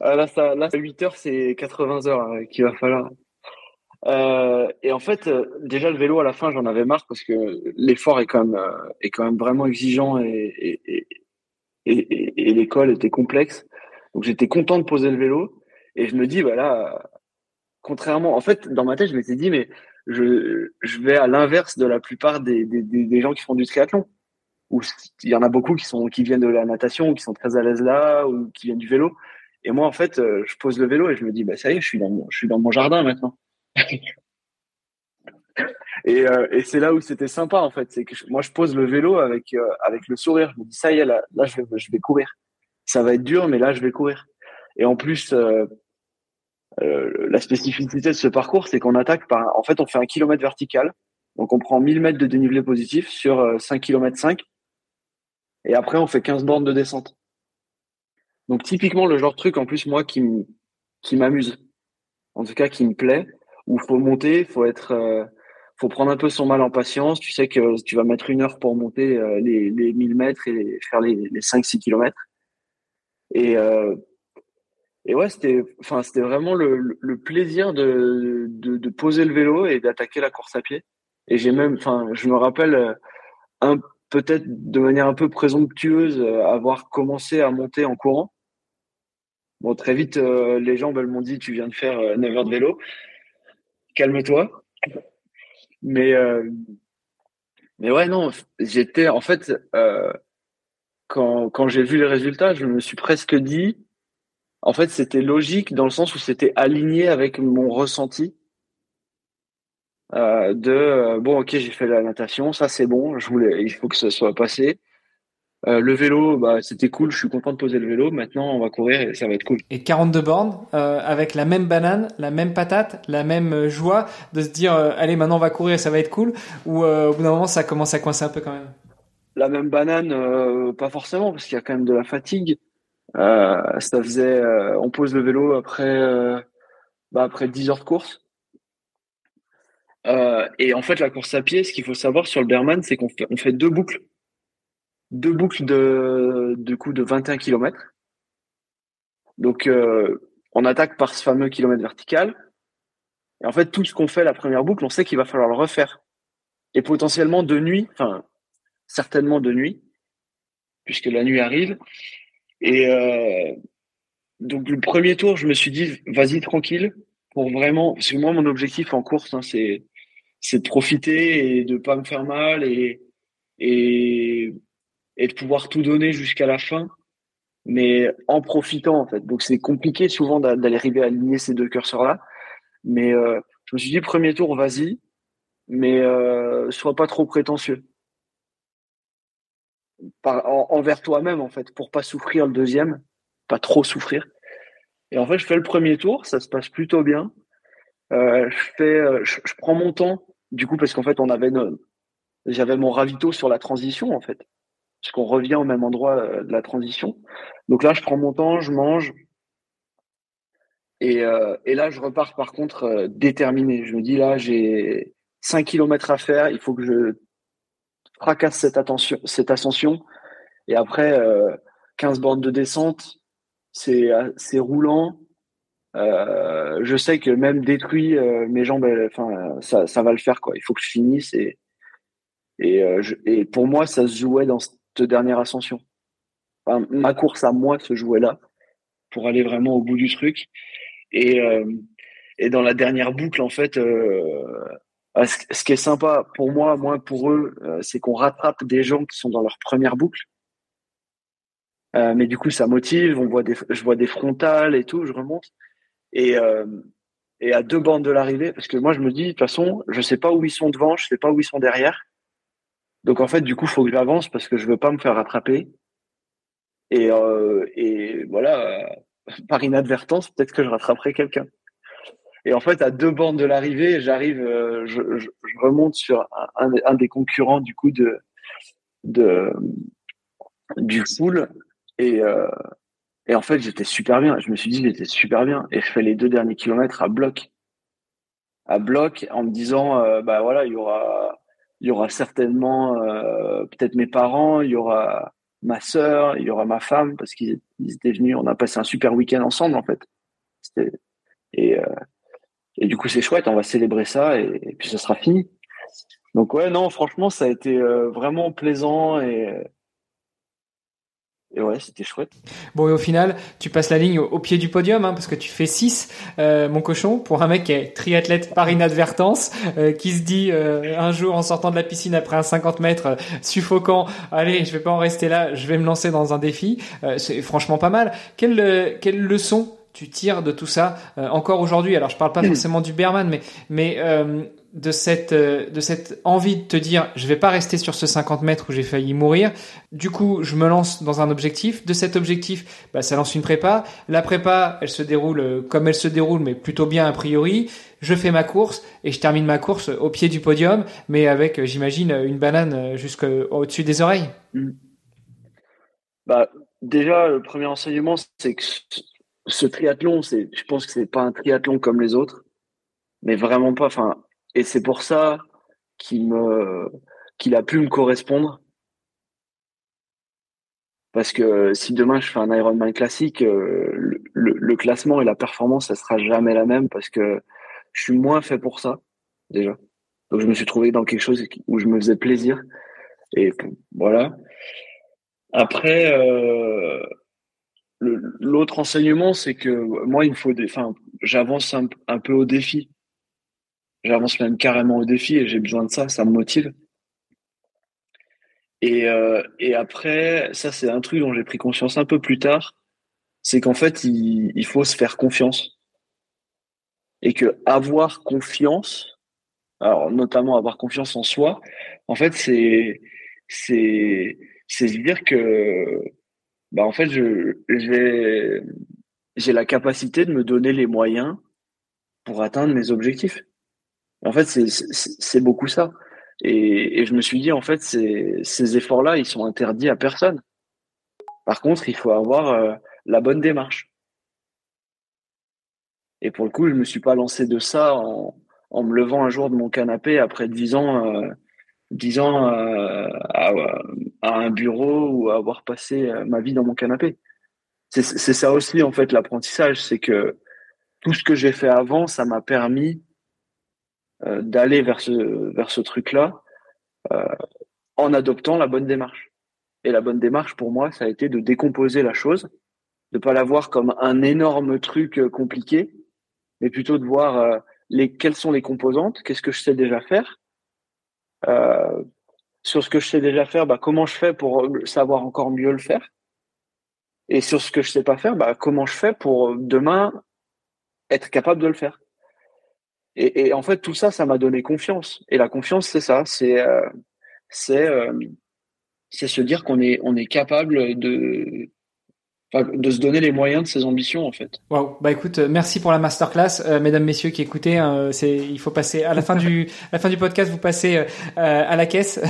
Ah, là, ça, là, 8 heures, c'est 80 heures hein, qu'il va falloir. Euh, et en fait, déjà le vélo à la fin, j'en avais marre parce que l'effort est quand même est quand même vraiment exigeant et et, et, et, l'école était complexe. Donc j'étais content de poser le vélo et je me dis voilà, contrairement, en fait, dans ma tête, je m'étais dit mais je, je vais à l'inverse de la plupart des, des, des, gens qui font du triathlon. Où il y en a beaucoup qui sont qui viennent de la natation, ou qui sont très à l'aise là, ou qui viennent du vélo. Et moi, en fait, euh, je pose le vélo et je me dis, bah ça y est, je suis dans mon, je suis dans mon jardin maintenant. [LAUGHS] et, euh, et c'est là où c'était sympa en fait, c'est que moi je pose le vélo avec euh, avec le sourire. Je me dis ça y est, là, là je vais je vais courir. Ça va être dur, mais là je vais courir. Et en plus, euh, la spécificité de ce parcours, c'est qu'on attaque par, en fait, on fait un kilomètre vertical. Donc, on prend 1000 mètres de dénivelé positif sur 5 km 5. Et après, on fait 15 bornes de descente. Donc, typiquement, le genre de truc, en plus, moi, qui m'amuse. En tout cas, qui me plaît. Où faut monter, faut être, euh, faut prendre un peu son mal en patience. Tu sais que tu vas mettre une heure pour monter euh, les, les 1000 mètres et faire les, les 5-6 kilomètres. Et euh, et ouais, c'était, enfin, c'était vraiment le, le plaisir de, de, de, poser le vélo et d'attaquer la course à pied. Et j'ai même, enfin, je me rappelle euh, un peut-être de manière un peu présomptueuse euh, avoir commencé à monter en courant. Bon, très vite, euh, les gens m'ont dit, tu viens de faire 9 heures de vélo. Calme-toi. Mais, mais ouais, non, j'étais, en fait, quand, quand j'ai vu les résultats, je me suis presque dit, en fait, c'était logique dans le sens où c'était aligné avec mon ressenti euh, de euh, bon, ok, j'ai fait la natation, ça c'est bon, je voulais, il faut que ça soit passé. Euh, le vélo, bah, c'était cool, je suis content de poser le vélo. Maintenant, on va courir et ça va être cool. Et 42 bornes avec la même banane, la même patate, la même joie de se dire allez, maintenant on va courir et ça va être cool. Ou au bout d'un moment, ça commence à coincer un peu quand même. La même banane, pas forcément, parce qu'il y a quand même de la fatigue. Euh, ça faisait, euh, on pose le vélo après, euh, bah, après 10 heures de course. et en fait, la course à pied, ce qu'il faut savoir sur le Berman, c'est qu'on fait, deux boucles, deux boucles de, de coup de 21 km. Donc, on attaque par ce fameux kilomètre vertical. Et en fait, tout ce qu'on fait la première boucle, on sait qu'il va falloir le refaire. Et potentiellement de nuit, enfin, certainement de nuit, puisque la nuit arrive. Et euh, donc le premier tour, je me suis dit, vas-y tranquille, pour vraiment, parce que moi mon objectif en course, hein, c'est de profiter et de pas me faire mal et de pouvoir tout donner jusqu'à la fin, mais en profitant en fait. Donc c'est compliqué souvent d'aller arriver à aligner ces deux curseurs là, mais euh, je me suis dit premier tour, vas-y, mais euh, sois pas trop prétentieux envers toi-même en fait pour pas souffrir le deuxième, pas trop souffrir. Et en fait, je fais le premier tour, ça se passe plutôt bien. Euh, je fais, euh, je, prends mon temps du coup parce qu'en fait on avait, j'avais mon ravito sur la transition en fait, parce qu'on revient au même endroit euh, de la transition. Donc là, je prends mon temps, je mange. Et, et là, je repars par contre déterminé. Je me dis là, j'ai 5 km à faire, il faut que je fracasse cette, attention, cette ascension. Et après, euh, 15 bornes de descente, c'est c'est roulant. Euh, je sais que même détruit euh, mes jambes, enfin ça, ça va le faire quoi. Il faut que je finisse et Et, et pour moi, ça se jouait dans cette dernière ascension. ma course à moi se jouait là pour aller vraiment au bout du truc. Et, et dans la dernière boucle, en fait, ce qui est sympa pour moi, moins pour eux, c'est qu'on rattrape des gens qui sont dans leur première boucle. Euh, mais du coup, ça motive. On voit des, je vois des frontales et tout. Je remonte et euh, et à deux bandes de l'arrivée, parce que moi, je me dis de toute façon, je sais pas où ils sont devant, je sais pas où ils sont derrière. Donc en fait, du coup, faut que j'avance parce que je veux pas me faire rattraper. Et euh, et voilà, [LAUGHS] par inadvertance, peut-être que je rattraperai quelqu'un. Et en fait, à deux bandes de l'arrivée, j'arrive, je, je, je, remonte sur un, un, des concurrents du coup de de du full et, euh, et en fait, j'étais super bien. Je me suis dit, j'étais super bien. Et je fais les deux derniers kilomètres à bloc. À bloc, en me disant, euh, bah voilà, il y aura, il y aura certainement euh, peut-être mes parents, il y aura ma sœur, il y aura ma femme, parce qu'ils étaient venus. On a passé un super week-end ensemble, en fait. Et, euh, et du coup, c'est chouette. On va célébrer ça et, puis ça sera fini. Donc ouais, non, franchement, ça a été euh, vraiment plaisant et et ouais, c'était chouette. Bon, et au final, tu passes la ligne au, pied du podium, hein, parce que tu fais 6, euh, mon cochon, pour un mec qui est triathlète par inadvertance, euh, qui se dit euh, un jour en sortant de la piscine après un 50 mètres suffocant, allez, je vais pas en rester là, je vais me lancer dans un défi. c'est franchement pas mal. Quelle, quelle leçon tu tires de tout ça encore aujourd'hui. Alors, je parle pas forcément du Berman, mais mais de cette euh, de cette envie de te dire je vais pas rester sur ce 50 mètres où j'ai failli mourir. Du coup je me lance dans un objectif. De cet objectif bah, ça lance une prépa. La prépa elle se déroule euh, comme elle se déroule mais plutôt bien a priori. Je fais ma course et je termine ma course au pied du podium mais avec euh, j'imagine une banane jusqu'au dessus des oreilles. Mm. bah déjà le premier enseignement c'est que ce triathlon c'est je pense que c'est pas un triathlon comme les autres mais vraiment pas enfin et c'est pour ça qu'il me qu'il a pu me correspondre. Parce que si demain je fais un Ironman classique, euh, le, le, classement et la performance, ça sera jamais la même parce que je suis moins fait pour ça déjà. Donc je me suis trouvé dans quelque chose où je me faisais plaisir et voilà. Après, euh, l'autre enseignement, c'est que moi, il faut enfin, j'avance un, peu au défi. J'avance même carrément au défi et j'ai besoin de ça, ça me motive. Et, euh, après, ça c'est un truc dont j'ai pris conscience un peu plus tard, c'est qu'en fait il, faut se faire confiance et que avoir confiance, alors notamment avoir confiance en soi, en fait c'est c'est c'est dire que bah en fait je j'ai j'ai la capacité de me donner les moyens pour atteindre mes objectifs. En fait, c'est beaucoup ça. Et, et, je me suis dit, en fait, ces, ces efforts-là, ils sont interdits à personne. Par contre, il faut avoir euh, la bonne démarche. Et pour le coup, je me suis pas lancé de ça en, en me levant un jour de mon canapé après dix ans, euh, ans euh, à, un bureau ou à avoir passé euh, ma vie dans mon canapé. C'est ça aussi, en fait, l'apprentissage. C'est que tout ce que j'ai fait avant, ça m'a permis euh, d'aller vers ce vers ce truc-là euh, en adoptant la bonne démarche. Et la bonne démarche pour moi, ça a été de décomposer la chose, de pas la voir comme un énorme truc compliqué, mais plutôt de voir les quelles sont les composantes, qu'est-ce que je sais déjà faire. Sur ce que je sais déjà faire, bah, comment je fais pour savoir encore mieux le faire? Et sur ce que je sais pas faire, bah, comment je fais pour demain être capable de le faire? Et, et, en fait, tout ça, ça m'a donné confiance. Et la confiance, c'est ça, c'est euh, c'est euh, c'est se dire qu'on est on est capable de de se donner les moyens de ses ambitions en fait. Wow. Bah écoute, euh, merci pour la masterclass, euh, mesdames, messieurs qui écoutez. Hein, c'est, il faut passer à la fin du, à [LAUGHS] la fin du podcast, vous passez euh, à la caisse.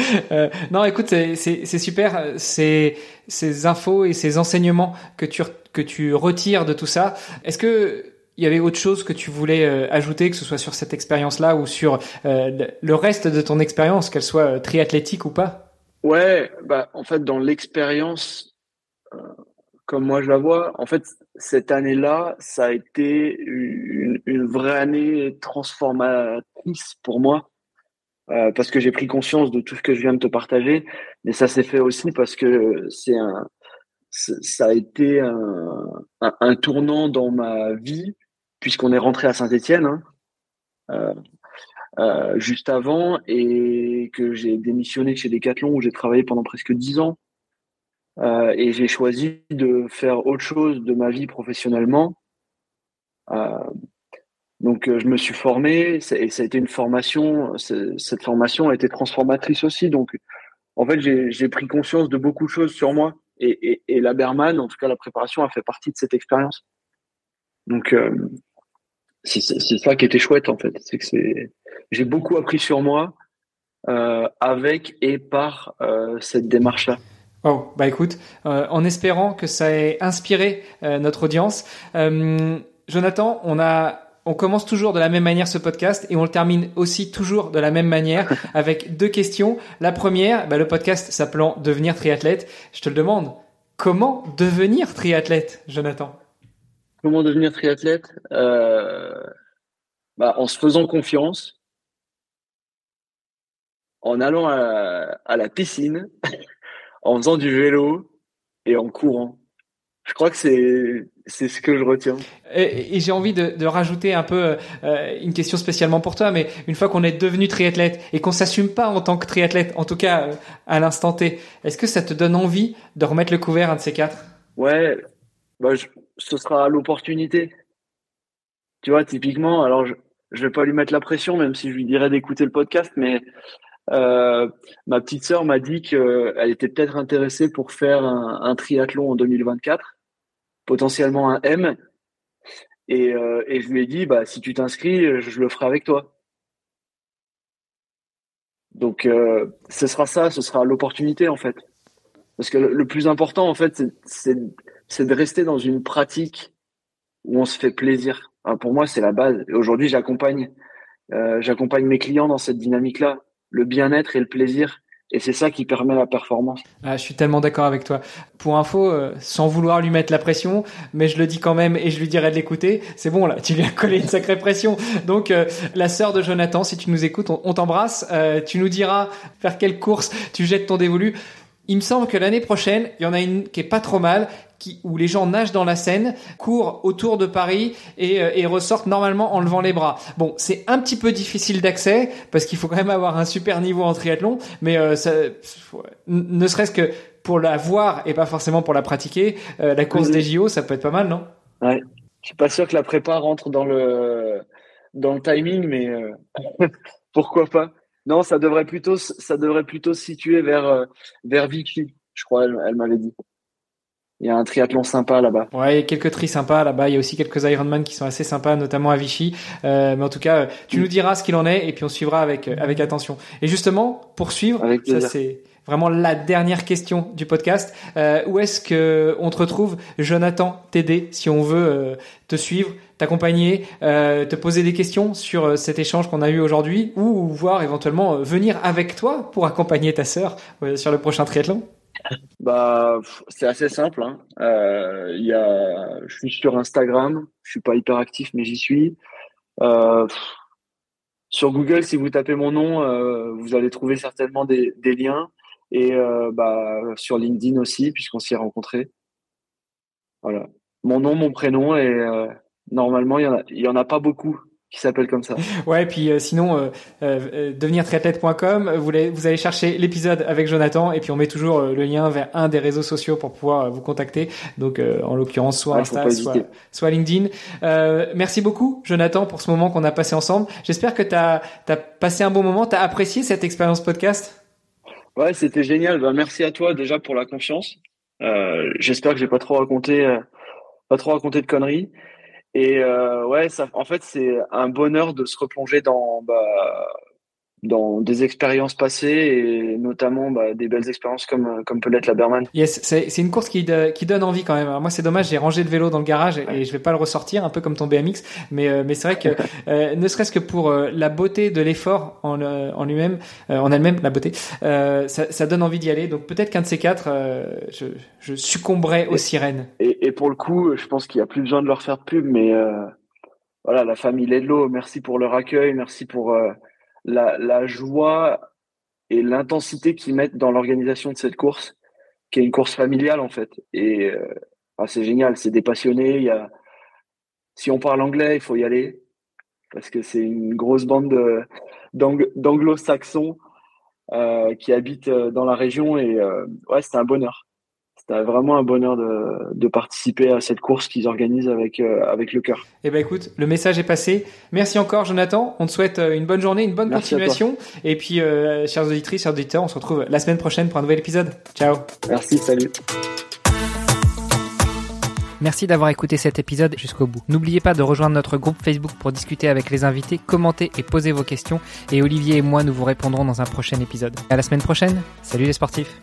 [LAUGHS] non, écoute, c'est, c'est, super. C'est ces infos et ces enseignements que tu que tu retires de tout ça. Est-ce que il y avait autre chose que tu voulais euh, ajouter, que ce soit sur cette expérience-là ou sur euh, le reste de ton expérience, qu'elle soit euh, triathlétique ou pas? Ouais, bah en fait dans l'expérience, comme moi je la vois, en fait cette année-là, ça a été une, vraie année transformatrice pour moi. euh, parce que j'ai pris conscience de tout ce que je viens de te partager, mais ça s'est fait aussi parce que c'est un, ça a été un, un, tournant dans ma vie puisqu'on est rentré à Saint-Étienne hein, euh, euh, juste avant et que j'ai démissionné chez Decathlon où j'ai travaillé pendant presque dix ans euh, et j'ai choisi de faire autre chose de ma vie professionnellement. Euh, donc je me suis formé et ça a été une formation. Cette formation a été transformatrice aussi. Donc en fait j'ai pris conscience de beaucoup de choses sur moi et, la Berman, en tout cas la préparation, a fait partie de cette expérience. Donc euh, c'est ça qui était chouette en fait, c'est que j'ai beaucoup appris sur moi euh, avec et par euh, cette démarche-là. Oh, bah écoute, euh, en espérant que ça ait inspiré euh, notre audience, euh, Jonathan, on a on commence toujours de la même manière ce podcast et on le termine aussi toujours de la même manière [LAUGHS] avec deux questions. La première, bah, le podcast s'appelant Devenir triathlète. Je te le demande, comment devenir triathlète, Jonathan? Comment devenir triathlète? Euh, bah, En se faisant confiance, en allant à, à la piscine, en faisant du vélo et en courant. Je crois que c'est c'est ce que je retiens. Et, j'ai envie de, de, rajouter un peu euh, une question spécialement pour toi, mais une fois qu'on est devenu triathlète et qu'on s'assume pas en tant que triathlète, en tout cas euh, à l'instant T, est-ce que ça te donne envie de remettre le couvert un de ces quatre? Ouais, bah, ce sera l'opportunité. Tu vois, typiquement, alors je, je vais pas lui mettre la pression, même si je lui dirais d'écouter le podcast, mais euh, ma petite sœur m'a dit qu'elle était peut-être intéressée pour faire un, triathlon en 2024, potentiellement un M. Et, euh, et je lui ai dit, bah, si tu t'inscris, je le ferai avec toi. Donc, euh, ce sera ça, ce sera l'opportunité en fait. Parce que le, plus important en fait, c'est de rester dans une pratique où on se fait plaisir. pour moi, c'est la base. Aujourd'hui, j'accompagne mes clients dans cette dynamique-là le bien-être et le plaisir. Et c'est ça qui permet la performance. Ah, je suis tellement d'accord avec toi. Pour info, euh, sans vouloir lui mettre la pression, mais je le dis quand même et je lui dirai de l'écouter. C'est bon là, tu lui as collé une sacrée pression. Donc euh, la sœur de Jonathan, si tu nous écoutes, on, t'embrasse. Euh, tu nous diras faire quelle course tu jettes ton dévolu. Il me semble que l'année prochaine, il y en a une qui est pas trop mal, qui, où les gens nagent dans la Seine, courent autour de Paris et, euh, et ressortent normalement en levant les bras. Bon, c'est un petit peu difficile d'accès parce qu'il faut quand même avoir un super niveau en triathlon, mais euh, ça, ne serait-ce que pour la voir et pas forcément pour la pratiquer, euh, la course des JO, ça peut être pas mal, non? Ouais. Je suis pas sûr que la prépa rentre dans le dans le timing, mais [LAUGHS] pourquoi pas? Non, ça devrait plutôt, ça devrait plutôt se situer vers, euh, vers Vichy, je crois, elle, m'avait dit. Il y a un triathlon sympa là-bas. Ouais, il y a quelques tri sympas là-bas. Il y a aussi quelques Ironman qui sont assez sympas, notamment à Vichy. Euh, mais en tout cas, tu nous diras ce qu'il en est et puis on suivra avec euh, avec attention. Et justement, pour suivre, ça c'est vraiment la dernière question du podcast. Euh, où est-ce que on te retrouve, Jonathan, t'aider si on veut euh, te suivre, t'accompagner, euh, te poser des questions sur cet échange qu'on a eu aujourd'hui, ou voir éventuellement venir avec toi pour accompagner ta sœur sur le prochain triathlon? Bah, c'est assez simple. Hein. Y a, je suis sur Instagram. Je suis pas hyper actif, mais j'y suis. sur Google, si vous tapez mon nom, vous allez trouver certainement des liens et euh, bah, sur LinkedIn aussi, puisqu'on s'y est rencontrés. Voilà. Mon nom, mon prénom, et euh, normalement, il y, en en a pas beaucoup qui s'appellent comme ça. [LAUGHS] Ouais, puis euh, sinon, euh, euh, devenirtriathlète.com, vous, vous allez chercher l'épisode avec Jonathan, et puis on met toujours le lien vers un des réseaux sociaux pour pouvoir vous contacter. Donc, en l'occurrence, soit Insta, soit, soit, LinkedIn. merci beaucoup, Jonathan, pour ce moment qu'on a passé ensemble. J'espère que tu as, as passé un bon moment, tu as apprécié cette expérience podcast? Ouais, c'était génial. Bah, merci à toi déjà pour la confiance. Euh, J'espère que j'ai pas trop raconté, euh, pas trop raconté de conneries. Et euh, ouais, ça, en fait, c'est un bonheur de se replonger dans bah, dans des expériences passées et notamment bah, des belles expériences comme comme peut l'être la Berman. Yes, c'est une course qui qui donne envie quand même. Alors moi c'est dommage, j'ai rangé le vélo dans le garage et, je vais pas le ressortir, un peu comme ton BMX, mais euh, mais c'est vrai que [LAUGHS] euh, ne serait-ce que pour euh, la beauté de l'effort en en lui-même, en elle-même la beauté, ça, ça donne envie d'y aller. Donc peut-être qu'un de ces quatre, je, je succomberai aux sirènes. Et, et pour le coup, je pense qu'il y a plus besoin de leur faire pub, mais voilà, la famille Ledlow, merci pour leur accueil, merci pour la, la joie et l'intensité qu'ils mettent dans l'organisation de cette course, qui est une course familiale en fait. Et euh, ah, c'est génial, c'est des passionnés. Il y a, si on parle anglais, il faut y aller parce que c'est une grosse bande d'anglo-saxons euh, qui habitent euh, dans la région et euh, ouais, c'était un bonheur. C'était vraiment un bonheur de, de, participer à cette course qu'ils organisent avec, euh, avec le cœur. Eh ben écoute, le message est passé. Merci encore Jonathan. On te souhaite euh, une bonne journée, une bonne continuation. Et puis, euh, chers auditrices, chers auditeurs, on se retrouve la semaine prochaine pour un nouvel épisode. Ciao. Merci, salut. Merci d'avoir écouté cet épisode jusqu'au bout. N'oubliez pas de rejoindre notre groupe Facebook pour discuter avec les invités, commenter et poser vos questions. Et Olivier et moi, nous vous répondrons dans un prochain épisode. À la semaine prochaine. Salut les sportifs.